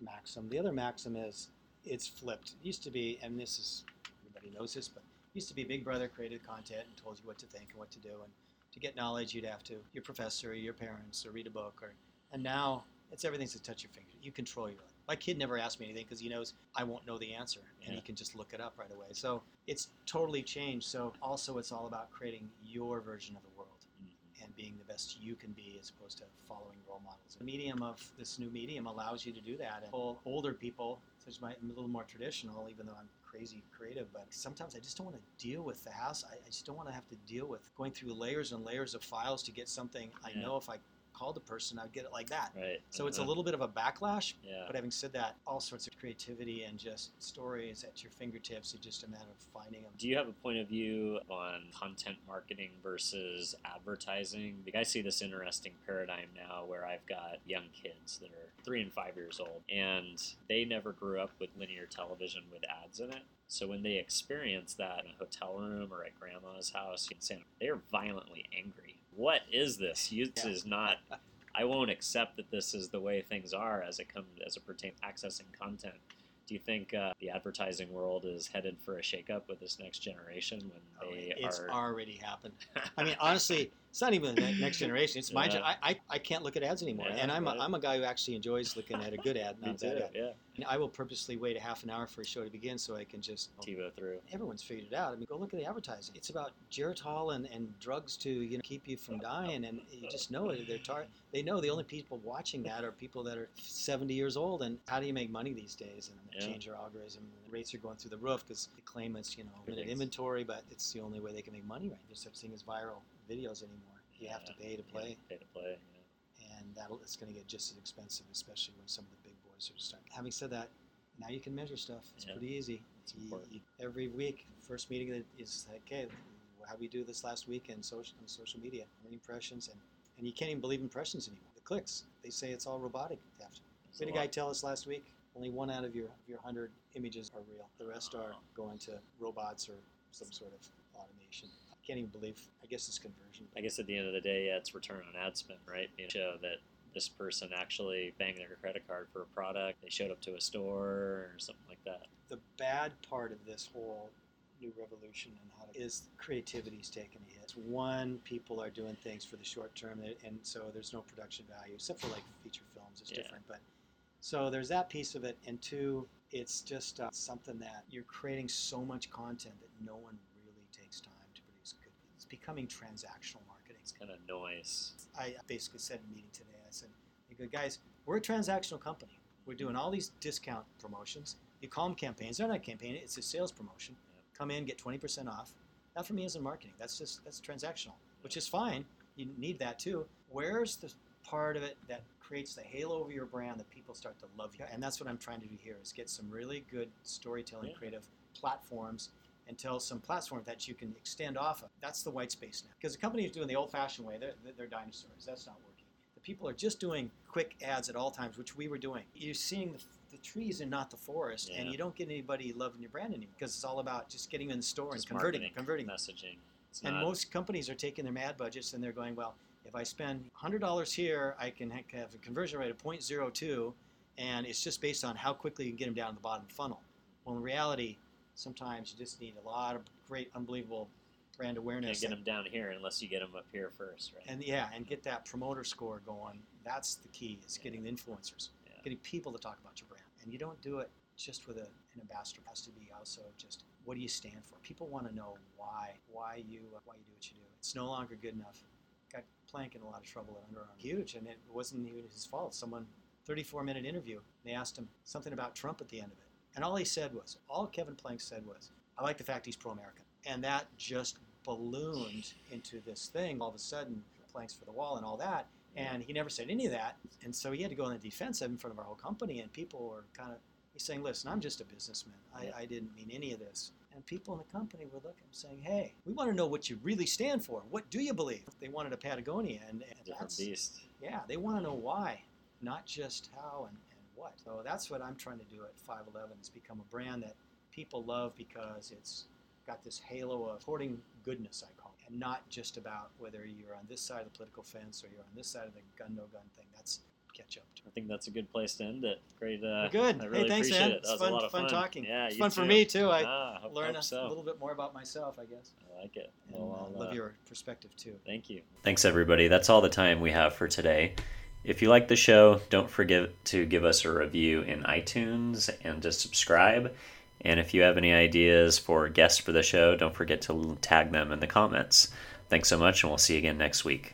B: maxim. The other maxim is it's flipped. It used to be, and this is everybody knows this, but it used to be Big Brother created content and told you what to think and what to do, and to get knowledge, you'd have to your professor, or your parents, or read a book, or and now it's everything's a touch of your finger. You control your life. My kid never asks me anything because he knows I won't know the answer, and
A: Yeah.
B: he can just look it up right away. So it's totally changed. So also, it's all about creating your version of the world mm-hmm. and being the best you can be as opposed to following role models. The medium of this new medium allows you to do that. And older people, such as my, I'm a little more traditional, even though I'm crazy creative, but sometimes I just don't want to deal with the house. I, I just don't want to have to deal with going through layers and layers of files to get something I know if I called a person, I'd get it like that.
A: Right.
B: So it's a
A: Uh-huh.
B: little bit of a backlash,
A: Yeah.
B: but having said that, all sorts of creativity and just stories at your fingertips. It's just a matter of finding them.
A: Do you have a point of view on content marketing versus advertising? Because I see this interesting paradigm now where I've got young kids that are three and five years old, and they never grew up with linear television with ads in it. So when they experience that in a hotel room or at grandma's house in Santa, they're violently angry. What is this? This
B: Yeah.
A: is not. I won't accept that this is the way things are as it comes as it pertains accessing content. Do you think uh, the advertising world is headed for a shakeup with this next generation when
B: Oh,
A: they
B: it's
A: are?
B: already happened. I mean, honestly, it's not even the next generation. It's my.
A: Yeah.
B: gen- I, I I can't look at ads anymore,
A: Yeah,
B: and I'm
A: right.
B: a, I'm a guy who actually enjoys looking at a good ad, not a bad ad.
A: Yeah,
B: And I will purposely wait a half an hour for a show to begin so I can just.
A: Oh, TiVo through.
B: Everyone's figured it out. I mean, go look at the advertising. It's about Geritol and, and drugs to you know keep you from dying, and you just know it. They're tar- They know the only people watching that are people that are 70 years old. And how do you make money these days? And
A: Yeah.
B: change your algorithm. The rates are going through the roof because they claim it's you know limited inventory, but it's the only way they can make money right. There's such thing as viral videos anymore. You have to pay to play
A: Yeah, pay to play.
B: and that'll it's going to get just as expensive, especially when some of the big boys are starting. Having said that, now you can measure stuff. It's
A: Yeah.
B: pretty easy.
A: It's
B: You- every week, first meeting is like, okay, how we do this last week in social on social media, impressions, and and you can't even believe impressions anymore. The clicks, they say it's all robotic We
A: a
B: had a guy tell us last week only one out of your of your hundred images are real. The rest are oh. going to robots or some sort of automation. I can't even believe. I guess it's conversion.
A: I guess at the end of the day, yeah, it's return on ad spend, right? You show that this person actually banged their credit card for a product, they showed up to a store or something like that.
B: the bad part of this whole new revolution and how to, is creativity is taking a hit. One, people are doing things for the short term, and- and so there's no production value, except for like feature films. It's
A: Yeah.
B: different, but so there's that piece of it. And two, it's just uh, something that you're creating so much content that no one really takes time to produce good. It's becoming transactional marketing.
A: It's kind of noise.
B: I basically said in a meeting today, I said, "You go, guys, we're a transactional company. We're doing all these discount promotions. You call them campaigns. They're not campaign. It's a sales promotion.
A: Yeah.
B: Come in, get 20% off. That for me isn't marketing. That's just that's transactional, which is fine. You need that too. Where's the part of it that creates the halo over your brand that people start to love you? And that's what I'm trying to do here is get some really good storytelling,
A: Yeah.
B: creative platforms and tell some platform that you can extend off of. That's the white space now. Because the company is doing the old-fashioned way. They're, they're dinosaurs. That's not working. The people are just doing quick ads at all times, which we were doing. You're seeing the, the trees and not the forest, and you don't get anybody loving your brand anymore because it's all about just getting in the store
A: Just
B: and converting, converting.
A: messaging. It's
B: And
A: not,
B: most companies are taking their ad budgets and they're going, well, if I spend $100 here, I can have a conversion rate of 0.02, and it's just based on how quickly you can get them down to the bottom funnel. Well, in reality, sometimes you just need a lot of great, unbelievable brand
A: can't
B: awareness.
A: get
B: and-
A: them down here unless you get them up here first, right?
B: and yeah, and get that promoter score going. That's the key. Is getting the influencers,
A: Yeah.
B: getting people to talk about your brand. And you don't do it just with a, an ambassador. It has to be also just what do you stand for. People want to know why, why you, uh, why you do what you do. It's no longer good enough. Got Plank in a lot of trouble at Under Armour. Huge, and it wasn't even his fault. Someone, 34 minute interview. They asked him something about Trump at the end of it, and all he said was, all Kevin Plank said was, "I like the fact he's pro-American," and that just ballooned into this thing. All of a sudden, planks for the wall and all that. And he never said any of that. And so he had to go on the defensive in front of our whole company. And people were kind of, he's saying, listen, I'm just a businessman. I, I didn't mean any of this. And people in the company were looking saying, hey, we want to know what you really stand for. What do you believe? They wanted a Patagonia. And, and
A: Different
B: that's,
A: beast.
B: yeah, they want to know why, not just how and what. So that's what I'm trying to do at 511 is become a brand that people love because it's got this halo of hoarding goodness, I call it, and not just about whether you're on this side of the political fence or you're on this side of the gun no gun thing. That's catch up.
A: I think that's a good place to end it. Great. Uh,
B: Good.
A: I really
B: hey, thanks,
A: appreciate
B: man.
A: it. That
B: It's
A: was
B: fun,
A: a lot of
B: fun, talking.
A: Yeah,
B: it's
A: you
B: fun for me too. I
A: Ah, hope,
B: learn
A: hope
B: a,
A: so.
B: little bit more about myself, I guess.
A: I like it.
B: And
A: Well,
B: uh,
A: I'll,
B: love your perspective too.
A: Thank you.
C: Thanks, everybody. That's all the time we have for today. If you like the show, don't forget to give us a review in iTunes and to subscribe. And if you have any ideas for guests for the show, don't forget to tag them in the comments. Thanks so much, and we'll see you again next week.